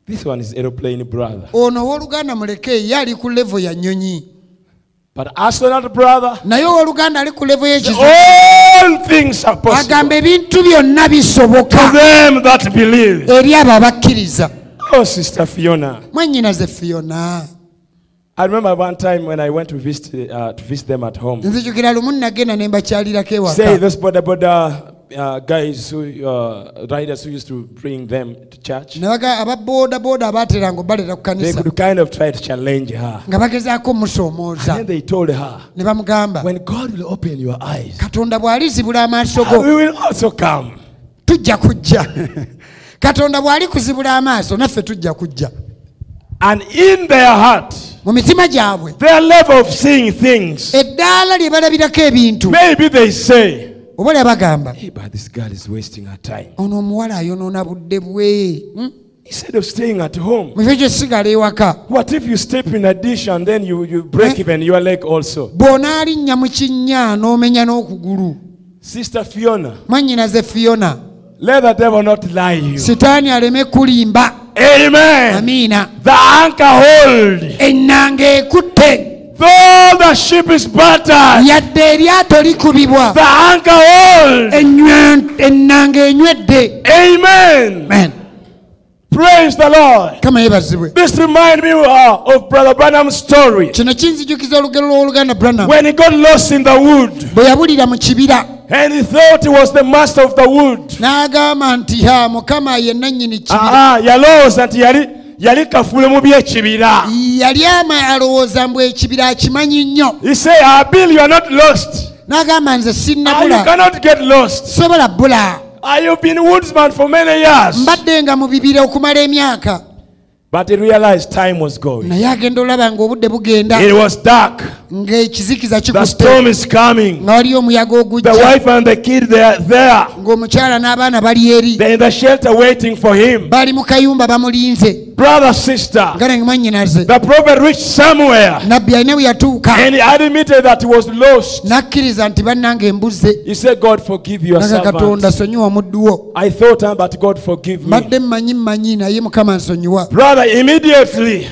This one is aeroplane brother. Ono owooluganda muleke ye ali ku levo ya nnyonyi but astronaut brother. Naye owooluganda ali ku levo y'ekizu all things are possible. Agamba ebintu byonna bisoboka. To them that believe. Eri abo abakkiriza. Oh sister fiona. I remember one time when i went to visit, uh, to visit them at home. Nzijukira lumu nagenda ne mbakyalirako say those boda boda uh, guys who uh, riders who used to bring them to church. Ne baga ababooda abateranga obaleta ku they kanisa. could kind of try to challenge her. Nga bagezaako and then they told her ne bamugamba when god will open your eyes katonda bw'alizibula amaaso go we will also come. tujja kujja. Katonda bw'ali kuzibula amaaso naffe tujja kujja. And in their heart mu mitima gyabwe their level of seeing things eddaala lye balabirako ebintu maybe they say oba olya bagamba ono omuwala ayonoona budde bwe Instead of staying at home, what if you step in a dish and then you, you break even your leg also? Sister Fiona, let the devil not lie you. Amen. Amina. The anchor hold. Though the ship is battered. Yadde eryato likubibwa. The anchor hold Ennywe- ennanga enywedde. Amen. Amen. praise the lord. Kama yebazibwe this reminds me uh, of brother branham's story. Kino kinzijukiza olugero lw'oluganda branam when he got lost in the wood. Bwe yabulira mu kibira. And he thought he was the master of the wood. N'agamba nti ha mukama ye nannyini kibira. Aha, yalowooza nti yali yali kafule mu byekibira yali alowooza mbu ekibira akimanyi nnyo. He say you are not lost. N'agamba nze you cannot get lost. Sobola bbula. Ah, you've been woodsman for many years? Mbadde nga mu bibira okumala emyaka but he realized time was going. Naye agenda olaba ng'obudde bugenda. It was dark. Ng'ekizikiza the storm is coming. Nga waliyo omuyaga the ogujja wife and the kid they are there. Ng'omukyala n'abaana bali eri. They're in the shelter waiting for him. Bali mu kayumba bamulinze. Brother sister nga nange mwannyinaze the prophet reached somewhere. Nabbi alina we yatuuka. And he admitted that he was lost. N'akkiriza nti bannange embuze he said god forgive your naga katonda servant omuddu wo i thought ah, but god forgive me. Mbadde mmanyi mmanyi naye mukama nsonyiwa. Brother immediately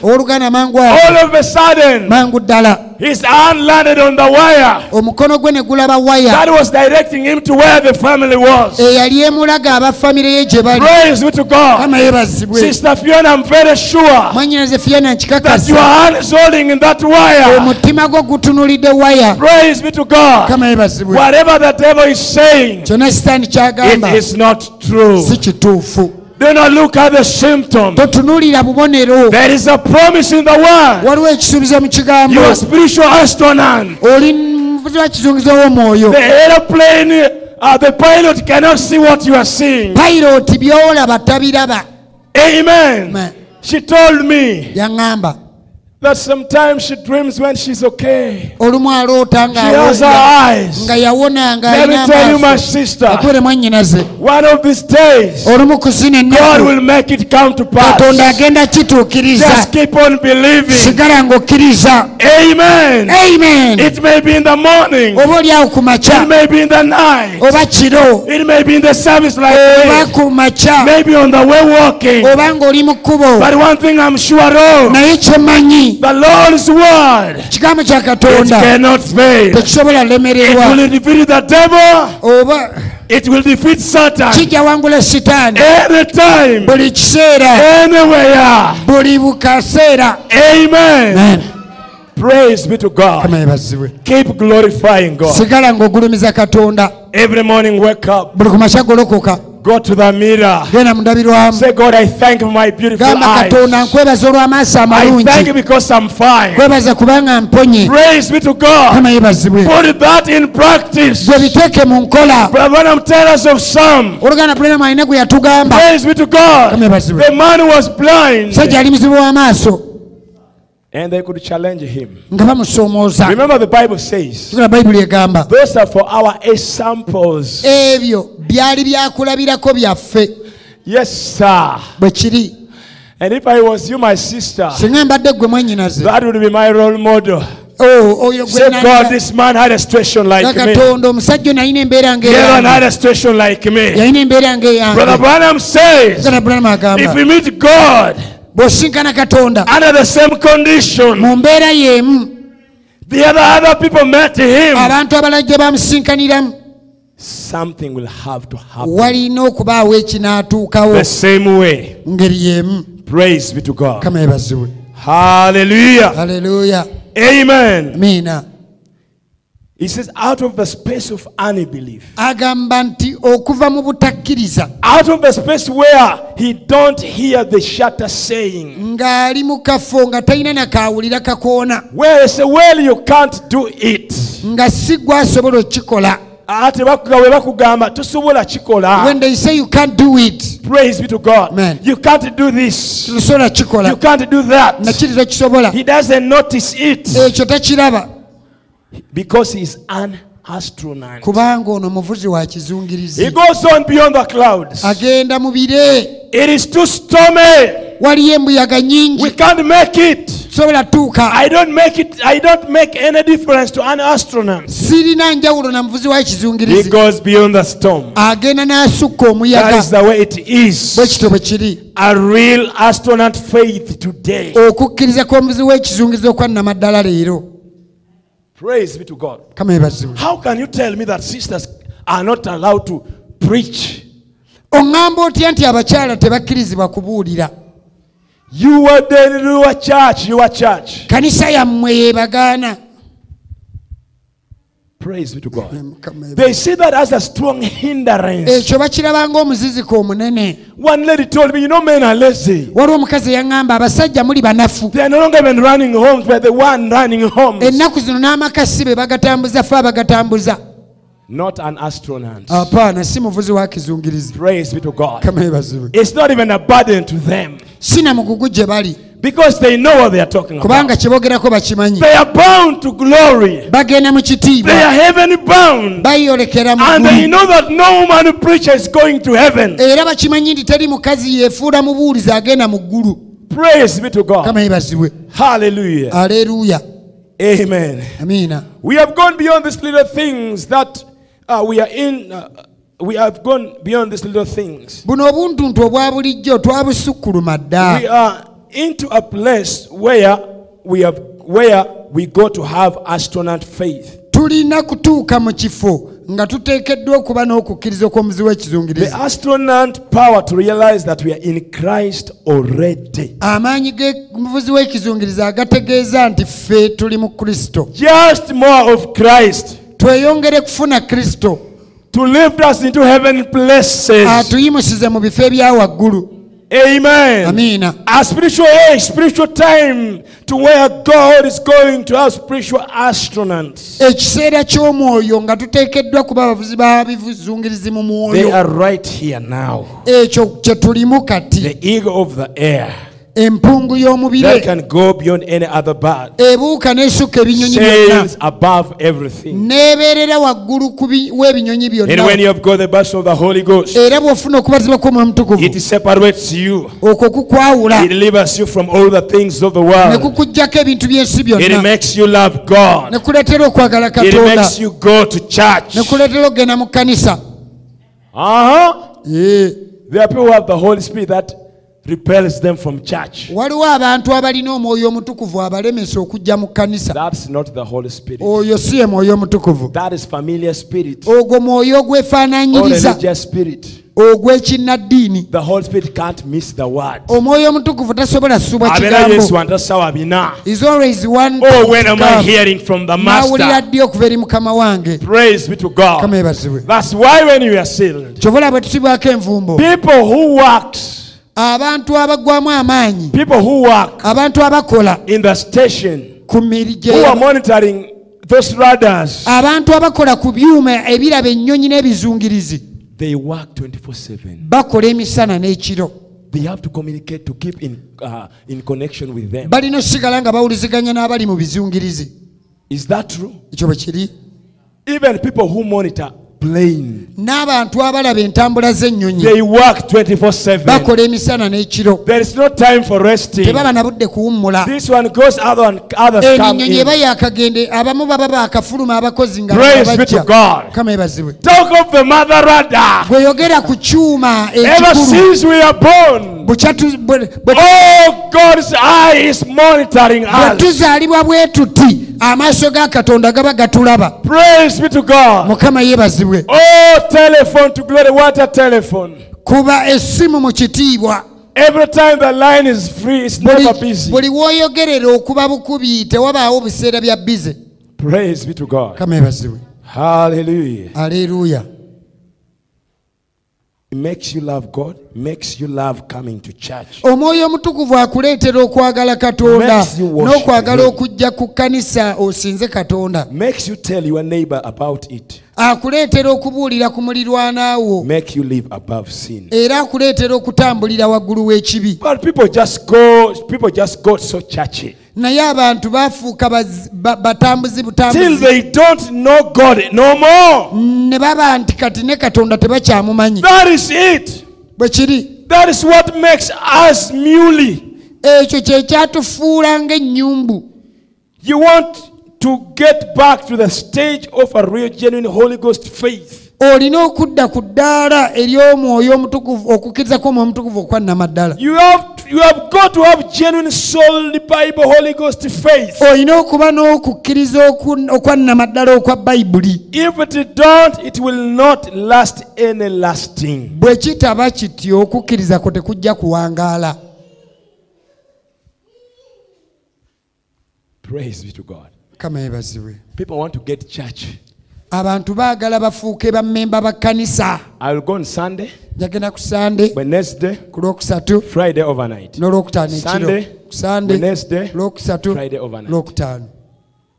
mangu all of a sudden mangu ddala his hand landed on the wire. Omukono gwe ne gulaba waya. That was directing him to where the family was. Eyali emulaga abafamire ye gye bali. Praise be to god. Kama yeebazibwe sister fiona i'm very sure that your hand is holding in that wire. Omutima gwo gutunulidde waya. Praise be to god. Kama yeebazibwe whatever the devil is saying kyonna sitaani kyagamba. it is not true. Si kituufu do not look at the symptom. Bubonero. There is a promise in the word. Waliwo ekisuubizo mu kigambo. You are spiritual astronaut. Oli muvuzi wa kizungizo w'omwoyo. The airplane uh, the pilot cannot see what you are seeing. Byolaba tabiraba. Amen. Ma- she told me that sometimes she dreams when she's okay. Olumu aloota she has her nga eyes. nga yawona nga let me tell you my sister mwannyinaze. one of these days olumu ku zino God will make it come to pass. Agenda kituukiriza. Just keep on believing. Sigala ng'okkiriza. Amen. Amen. It may be in the morning. Oba oli ku it makya may be in the night. Oba kiro. It may be in the service like oba this. ku makya. Maybe on the way walking. Oba ng'oli mu kkubo. But one thing I'm sure of naye kigambo kya katonda. Cannot fail. Tekisobola lemererwa. Will defeat the devil. Oba. It will defeat Satan. Kijja wangula sitaani anytime. Buli kiseera anywhere. Buli bukaseera amen. Praise be to God. Keep glorifying God. sigala ng'ogulumiza katonda. Every morning, wake up, buli kumakya golokoka go to the mirror. genda Say, God, I thank my beautiful gamba katonda eyes. nkwebaza olw'amaaso I thank you because I'm fine. nkwebaza kubanga mponye Praise be to God. kama yebazibwe Put that in practice. gwe biteeke mu nkola Brother tell us of some. oluganda bulinamu alina gwe yatugamba Praise be to God. Kama yebazibwe. The man was blind. sajja ali muzibu w'amaaso And they could challenge him. Remember, the Bible says, tugala bayibuli egamba those are for our examples. ebyo byali byakulabirako byaffe Yes, sir. bwe kiri And if I was you, my sister, singa mbadde ggwe mwennyinaze that would be my role model. Oh, oyo Say, God, this man had a situation like me. katonda omusajja ono alina embeera The other one had a situation like me. yalina embeera ngaeyange Brother Branham says, if agamba we meet God bw'osinkana katonda. Under the same condition, mu mbeera y'emu abantu abalala gye bamusinkaniramu. Something will have to happen. Walina okubaawo ekinaatuukawo the same way. mu ngeri y'emu. Praise be to God. kama ebazibwe Hallelujah. Amen. amiina He says, out of the space of unbelief, agamba nti okuva mu butakkiriza. Out of the space where he don't hear the shatter saying, ng'ali mu kafo nga talina nakaawulira kakoona. Where they say, well, you can't do it. nga si gwe okukikola. Ate bakuga- bwe bakugamba tosobola kikola when they say you can't do it praise be to god. Amen. you can't do this. Tosobola you kikola can't do that. Nakiri tokisobola. He doesn't notice it. Ekyo takiraba because he's an astronaut. Kubanga ono muvuzi wa he kizungirizi goes on beyond the clouds. Agenda mu bire. It is too stormy. Waliyo embuyaga we can't make it. Sobola tuuka. I don't make it i don't make any difference to an astronaut. Sirina njawulo na muvuzi wa he goes beyond the storm. Agenda n'asukka that is the way it is. Bwe kityo bwe kiri. A real astronaut faith today. Okukkiriza kw'omuvuzi w'ekizungirizi ddala leero praise be to god How can you tell me that sisters are not allowed to preach? oŋŋamba otya nti abakyala tebakkirizibwa kubuulira You are the your church, your church. kanisa yammwe yebagaana Praise be to God. They see that as a strong hindrance. ekyo bakiraba ng'omuziziko omunene One lady told me, you know, men are lazy. waliwo omukazi eyaŋŋamba abasajja muli banafu They are no longer even running homes, but the one running homes. ennaku zino n'amaka si be bagatambuza fe abagatambuza Not an astronaut. apaana si muvuzi wa kizungirizi Praise be to God. kama It's not even a burden to them si na mugugu gye bali because they know what they are talking kubanga about. kye boogerako bakimanyi They are bound to glory. bagenda mu They are heaven bound. bayolekera mu And they ggulu. know that no man preacher is going to heaven. era bakimanyi nti teri mukazi yeefuula mubuulizi agenda mu ggulu Praise be to God. kama ebazibwe Hallelujah. aleluya Amen. amiina We have gone beyond these little things that uh, we are in. Uh, we have gone beyond these little things. buno obuntuntu obwa bulijjo twabusukkuluma dda We are into a place where we have where we go to have astronaut faith. tulina kutuuka mu kifo nga tuteekeddwa okuba n'okukkiriza okw'omuzi The w'ekizungirizi astronaut power to realize that we are in Christ already. amaanyi g'omuvuzi w'ekizungirizi agategeeza nti ffe tuli mu kristo Just more of Christ tweyongere kufuna kristo to lift us into heaven places. atuyimusize mu bifo ebya waggulu Amen. amiina A spiritual age, spiritual time to where God is going to have spiritual astronauts. ekiseera ky'omwoyo nga tuteekeddwa kuba abavuzi b'abivuzungirizi mu mu They mwoyo are right here now. ekyo kye tulimu kati The eagle of the air empungu y'omubire can go beyond any other bird ebuuka n'esukka ebinyonyi byonna above everything. n'ebeerera waggulu w'ebinyonyi And byonna when you have got the burst of the Holy Ghost, era bw'ofuna okubatizibwa kw'omwoyo mutukuvu it separates you. okwo kukwawula It delivers you from all the things of the ne world. kukuggyako ebintu by'ensi It byonna makes you love God. ne kuleetera okwagala It katonda makes you go to church. ne kuleetera okgenda mu kkanisa Uh-huh. There are people who have the Holy Spirit that repels them from church. waliwo abantu abalina omwoyo omutukuvu abalemesa okujja mu kkanisa That's not the Holy Spirit. oyo si ye mwoyo omutukuvu That is familiar spirit ogwo mwoyo or religious spirit. ogw'ekinnaddiini The Holy Spirit can't miss the word. omwoyo omutukuvu tasobola ssubwa Abeera Yesu kigambo antasawa bina. is always one Oh, when am I hearing from the Master? ddi okuva eri mukama wange Praise be to kama God. ebazibwe That's why when you are sealed, bwe tusibwako envumbo people who worked, abantu abaggwamu amaanyi. People who work abantu abakola. in the station, ku miri who are monitoring those radars, abantu abakola ku byuma ebiraba ennyonyi n'ebizungirizi. they work 24 7. bakola emisana n'ekiro. They have to communicate to keep in, uh, in connection with them. balina okusigala nga bawuliziganya n'abali mu bizungirizi. Is that true? ekyo bwe kiri. Even people who monitor plane, n'abantu abalaba entambula z'ennyonyi they work 24 7. bakola emisana n'ekiro There is no time for resting. tebaba na budde kuwummula This one goes other and others eno ennyonyi eba yakagende abamu baba baakafuluma abakozi nga Praise be to bajja God. kama ebazibwe Talk of the mother radar. ku kyuma Ever ekikulu since we are born, bwe kyatu- bwe- bwe- oh God's eye is monitoring bwe us. tuzaalibwa bwe tuti amaaso ga katonda gaba gatulaba Praise be to God. mukama yeebazibwe Oh, a telephone. kuba essimu mu kitiibwa Every time the line is free, it's buli never busy. buli w'oyogerera okuba bukubi tewabaawo biseera bya bize Praise be to God. kama ebazibwe Hallelujah. aleluya It makes you love God, makes you love coming to church. omwoyo omutukuvu akuleetera okwagala katonda n'okwagala okujja ku kkanisa osinze katonda Makes you tell your neighbor about it. akuleetera okubuulira ku muliraana wo. Era akuleetera okutambulira waggulu w'ekibi. Naye abantu baafuuka batambuzi butambuzi. Ne baba nti kati ne katonda tebakyamumanyi. Bwe kiri. Ekyo kye kyatufuula ng'ennyumbu. You want to get back to the stage of a real genuine Holy Ghost faith. olina okudda ku ddaala ery'omwoyo omutukuvu okukkirizako omwoyo omutukuvu okwanamaddala olina okuba n'okukkiriza okwannamaddala okwa bayibuli. Bwe kitaba kityo okukkirizako tekujja kuwangaala. Praise be to God. mukama yebazibwe abantu baagala bafuuke bammemba ba kkanisa. Njagenda ku sande ku lwokusatu n'olwokutaano ekiro ku sande lwokusatu lwokutaano.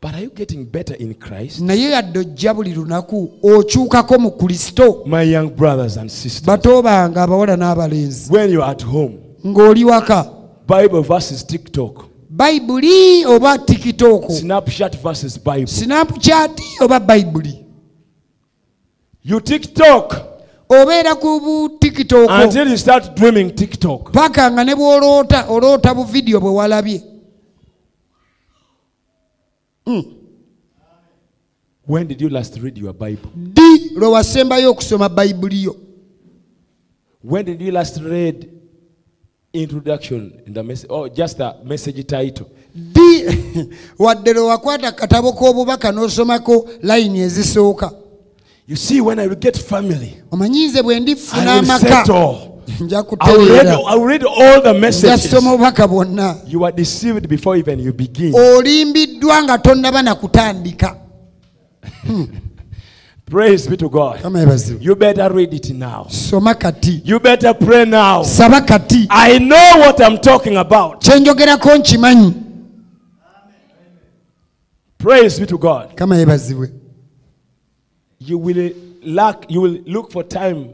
But are you getting better in Christ? naye yadde ojja buli lunaku okyukako mu kristo. Bato bange abawala n'abalenzi. ng'oli waka. Bible verses TikTok. Bayibuli oba tikitooko Snapchat versus Bible. sinapukyati oba bayibuli You TikTok. Obeera ku bu tikitooko until you start dreaming TikTok. paka nga ne bw'oloota oloota bu vidiyo bwe walabye. When did you last read your Bible? ddi lwe wasembayo okusoma bayibuli yo. When did you last read introduction in the message or oh, just the message title? ddi wadde lwe wakwata katabo k'obubaka n'osomako layini ezisooka You see, when I will get family, omanyiize bwe ndifuna I will amaka settle. nja I will read, I will read all the messages. obubaka bwonna You are deceived before even you begin. olimbiddwa nga tonnaba na kutandika Praise be to God. You better read it now. You better pray now. I know what I'm talking about. Praise be to God. You will lack, you will look for time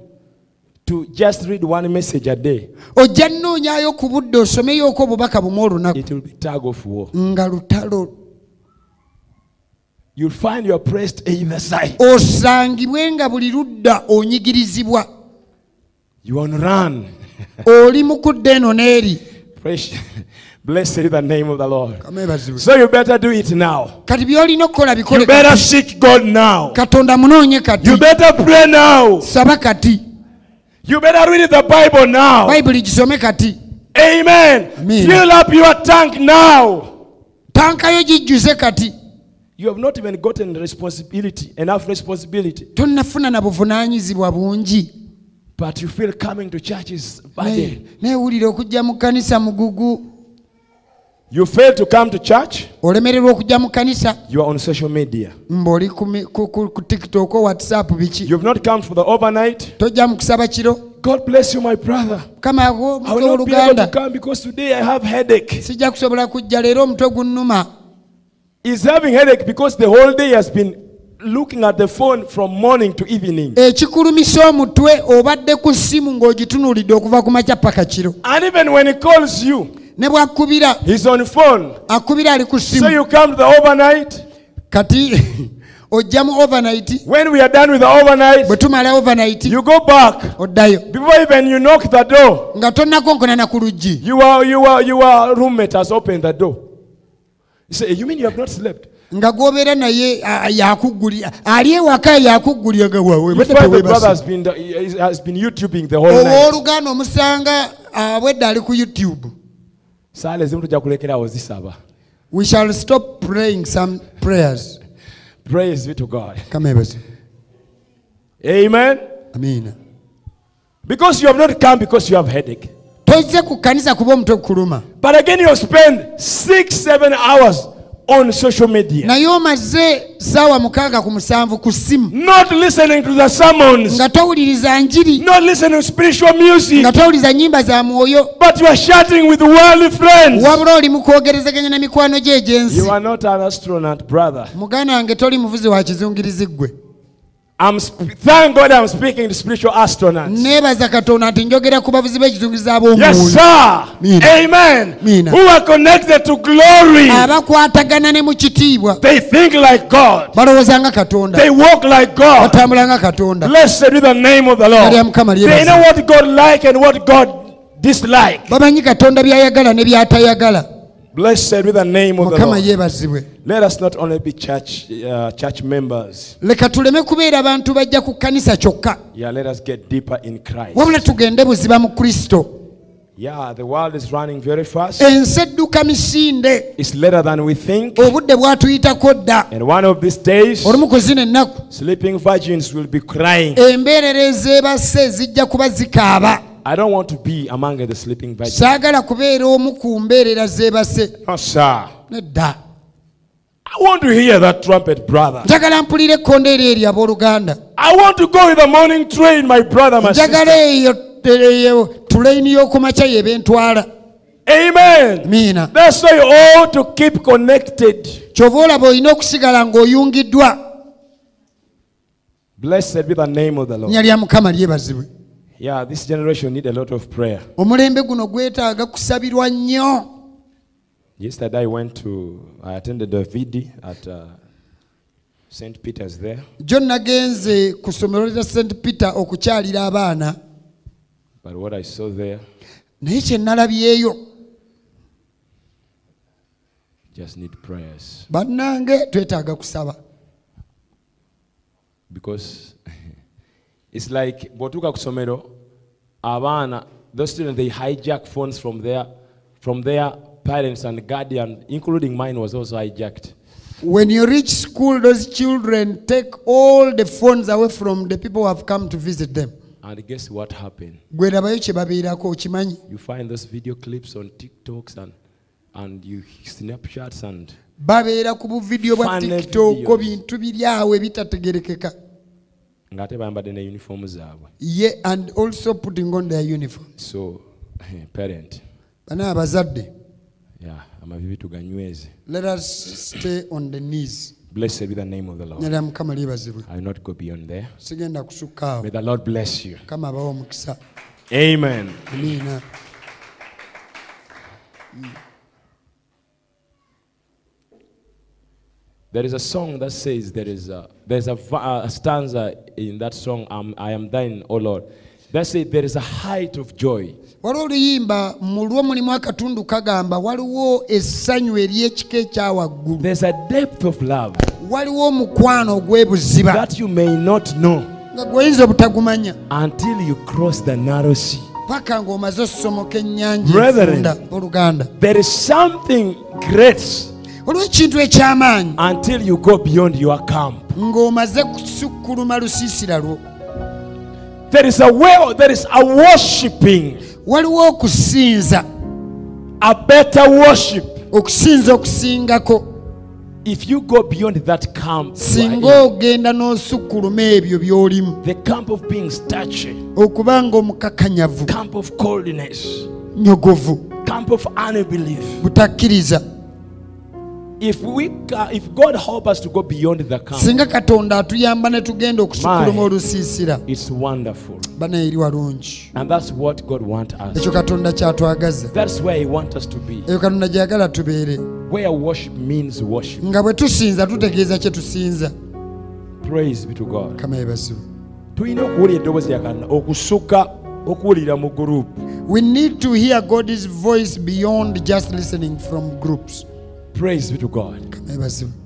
to just read one message a day. ojja nnoonyayo ku budde osomeyoko obubaka bumu olunaku It will be tug of war. You'll find you are pressed either side. osangibwe nga buli ludda onyigirizibwa You want to run. oli mu kudda eno n'eri Praise. Blessed is the name of the Lord. So you better do it now. kati byolina okukola bikole You better seek God now. katonda munoonye kati You better pray now. saba kati You better read the Bible now. bayibuli gisome kati Amen. Amen. Fill up your tank now. tankayo gijjuze kati You have not even gotten responsibility, enough responsibility tonnafuna na buvunaanyizibwa bungi but you feel coming to churches naye wulira okujja mu kkanisa mugugu You fail to come to church, olemererwa okujja mu kanisa. you are on social media. Mboli ku ku- tiktok whatsapp biki You've not come for the overnight. tojja mu kusaba kiro God bless you, my brother. mukama I will not be able to come because today I have headache. sijja kusobola kujja leero omutwe gunnuma He's having headache because the whole day has been looking at the phone from morning to evening. Eh, ekikulumisa omutwe obadde ku ssimu ng'ogitunuulidde okuva ku makya paka kiro And even when he calls you, ne bw'akubira he's on the phone. akubira ali ku So ssimu you come to the overnight. kati ojja mu overnight When we are done with the overnight, bwe tumala overnight you go back. oddayo Before even you knock the door, nga tonnakonkonana ku luggi your, your, your roommate has opened the door. Say, You mean you have not slept? nga gwobeera naye yakuggulira ali ewaka yakugguliraga waawe You badde find the brother has been, has been YouTubing the whole night. owooluganda omusanga abwedde ali ku youtube. Saala ezimu tujja kulekerawo zisaba. We shall stop praying some prayers. Praise be to god. Kamebaze amen. Amiina because you have not come because you have headache tozze ku kkanisa kuba omutwe kuluma but again you spend six seven hours on social media. Naye omaze saawa mukaaga ku musanvu ku ssimu not listening to the sermons. Nga towuliriza njiri. Not listening to spiritual music. Nga towuliriza nnyimba za mwoyo. But you are chatting with worldly friends. Wabula oli mu kwogerezeganya na mikwano gye egy'ensi you are not an astronaut brother. Muganda wange toli muvuzi wa kizungirizi ggwe I'm thank god i'm speaking to spiritual astronauts. Neebaza katonda nti njogera ku bavuzi b'ekizungirizi yes sir. Mina. amen. Mina. who are connected to glory? Abakwatagana ne mu kitiibwa. They think like god. Balowooza nga katonda. They walk like god. Batambula nga katonda. Blessed be the name of the Lord. They know what God like and what God dislike. bamanyi katonda by'ayagala ne by'atayagala Blessed be the name of the mukama Lord. yeebazibwe Let us not only be church uh, church members. leka tuleme kubeera abantu bajja ku kkanisa kyokka Yeah, let us get deeper in Christ. wabula tugende buziba mu kristo Yeah, the world is running very fast. ensi edduka misinde It's later than we think. obudde bwatuyitako dda And one of these days, olumu ku zino ennaku sleeping virgins will be crying. embeerera ezeebase zijja kuba zikaaba I don't want to be among the sleeping virgins. saagala kubeera omu ku mbeerera zeebase No, sir. nedda I want to hear that trumpet, brother. njagala mpulira ekkondo eri abooluganda I want to go with the morning train, my brother, my njagala sister. eyo tuleyini y'okumakya yebentwala Amen. miina That's why you ought to keep connected. kyova olaba olina okusigala ng'oyungiddwa Blessed be the name of the Lord. nnya lya mukama lyebazibwe Yeah, this generation need a lot of prayer. omulembe guno gwetaaga kusabirwa nnyo Yesterday I went to, I attended a VD at uh, St. Peter's there. jo nagenze ku ssomero lya st peter okukyalira abaana But what I saw there naye kye nalabyeyo just need prayers. bannange twetaaga kusaba Because it's like, bw'otuuka ku ssomero, abaana, those students, they hijack phones from their, from their parents and guardian, including mine was also hijacked. when you reach school those children take all the phones away from the people who have come to visit them And guess what happened? gwerabayo kye babeerako okimanyi You find those video clips on TikToks and, and you snapshots and babeera ku buvidiyo bwa tiktok videos. bintu biri awo ebitategerekeka ng'ate bayambadde ne zaabwe. Ye and also putting on their uniform so eh, parent. Bana abazadde yeah, amavivi tuganyweze let us stay on the knees. Blessed be the name of the lord. Nyala mukama lyebazibwe i will not go beyond there. May the lord bless you. Omukisa. Amen there is a song that says there is a there's a, a stanza in that song um, i am thine o lord. That says there is a height of joy. Waliwo oluyimba mu lwo akatundu kagamba waliwo essanyu ery'ekika ekyawaggulu there's a depth of love waliwo omukwano ogw'ebuziba that you may not know nga gw'oyinza obutagumanya. until you cross the narrow sea. Paka ng'omaze okusomoka ennyanja Brethren. enfunda oluganda. there is something great waliwo ekintu eky'amaanyi. Until you go beyond your camp. Ng'omaze kusukkuluma lusiisira lwo. There is a way, there is a worshiping, waliwo okusinza. A better worship. okusinza okusingako. If you go beyond that camp, singa in, ogenda n'osukkuluma ebyo by'olimu. The camp of being statue, okuba nga omukakanyavu camp of coldness, nyogovu. Camp of unbelief. butakkiriza If we, if God help us to go beyond the camp, singa katonda atuyamba ne tugenda okusukkuluma My. olusiisira it's wonderful, bana eri walungi and that's what God want us. ekyo katonda kyatwagaza That's where He want us to be, eyo katonda gyeyagala tubeere where worship means worship. nga bwe tusinza tutegeeza kye tusinza Praise be to God. kama yebasibu tulina okuwulira eddoboozi lya katonda okusukka okuwulira mu group we need to hear god's voice beyond just listening from groups praise be to god.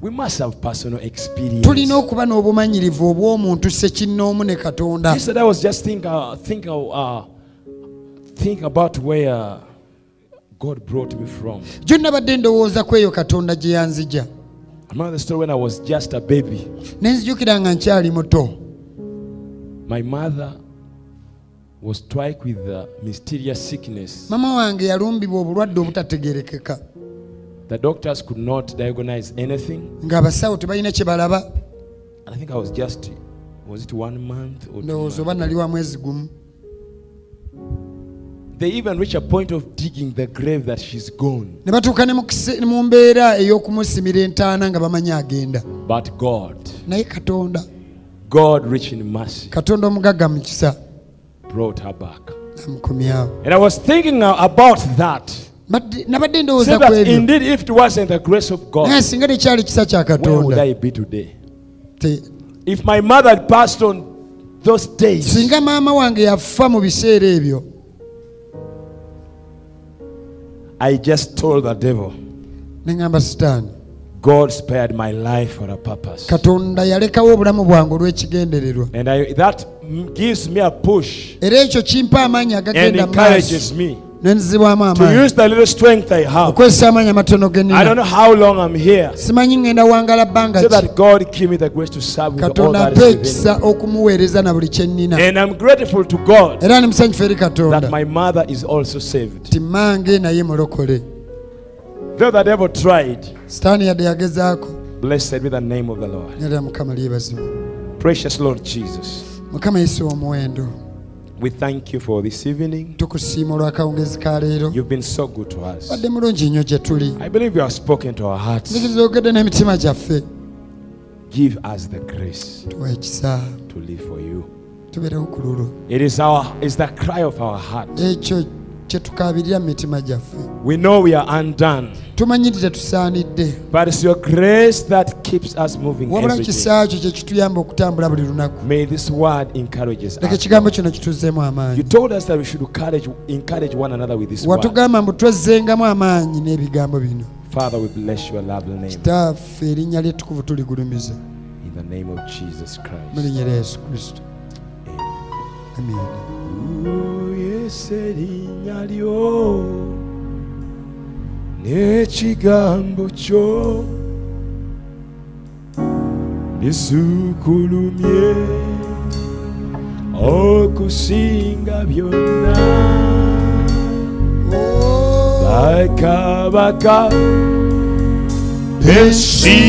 We must have personal experience. Tulina okuba n'obumanyirivu obw'omuntu sekinnoomu ne katonda. Yesterday i was just think, uh, think, uh, think about where god brought me from. Gyo nabadde ndowooza ku eyo katonda gye yanzija. I remember the story when i was just a baby ne nzijukira nga nkyali muto. my mother was struck with a mysterious sickness. Mama wange yalumbibwa obulwadde obutategerekeka the doctors could not diagnose anything. Ng'abasawo tebalina kye balaba. And i think i was just was it one month or two ndowooza months? oba nali wa mwezi gumu. They even reached a point of digging the grave that she's gone. Ne batuuka ne mu kise- mu mbeera ey'okumusimira entaana nga bamanyi agenda. But god naye katonda. God rich in mercy katonda omugagga mu kisa. brought her back. And I was thinking about that. Badde- nabadde ndowooza ku that indeed, if it wasn't the grace of naye God, singa tekyali kisa kya where would katonda. I be today? If my mother had passed on those days, singa maama wange yafa mu biseera ebyo. I just told the devil, ne ŋŋamba sitaani God spared my life for a purpose. katonda yalekawo obulamu bwange olw'ekigendererwa. And I, that gives me a push era ekyo kimpa amaanyi and agagenda mu maaso nenzibwamu amaanyiokosesa amaanyi amatono geninaasimanyi ŋŋenda wangala bbanga katonda ekisa okumuweereza na buli kye era ni musanyufu eri katonda. ti mange naye mulokole. Sitaani yadde yagezaako. mukama lyebazima mukama yesu omuwendo we thank you for this evening. tukusiima olw'akawungezi ka leero You've been so good to us. badde mulungi nnyo gye tuli I believe you have spoken to our hearts. nzikiriza ogedde n'emitima gyaffe Give us the grace tuwa ekisa to live for you. tubeerewo ku lulwo It is our it's the cry of our heart. ekyo kye tukaabirira mu mitima gyaffe. We know we are undone, tumanyi nti tetusaanidde. but it's your grace that keeps us moving wabula kisa kyo kye kituyamba okutambula buli lunaku. May this word encourages leka us. ekigambo kino kituzzeemu You amaanyi told us that we should encourage, encourage one another with this watugamba mbu twezzengamu amaanyi n'ebigambo bino. Father, we bless your lovely name. Kitaffe erinnya ly'ettukuvu tuligulumiza. In the name of Jesus mu Christ. linnya lya yesu kristo. Amiina yesu erinnya lyo n'ekigambo kyo bisukulumye okusinga byonna. Bakabaka ensi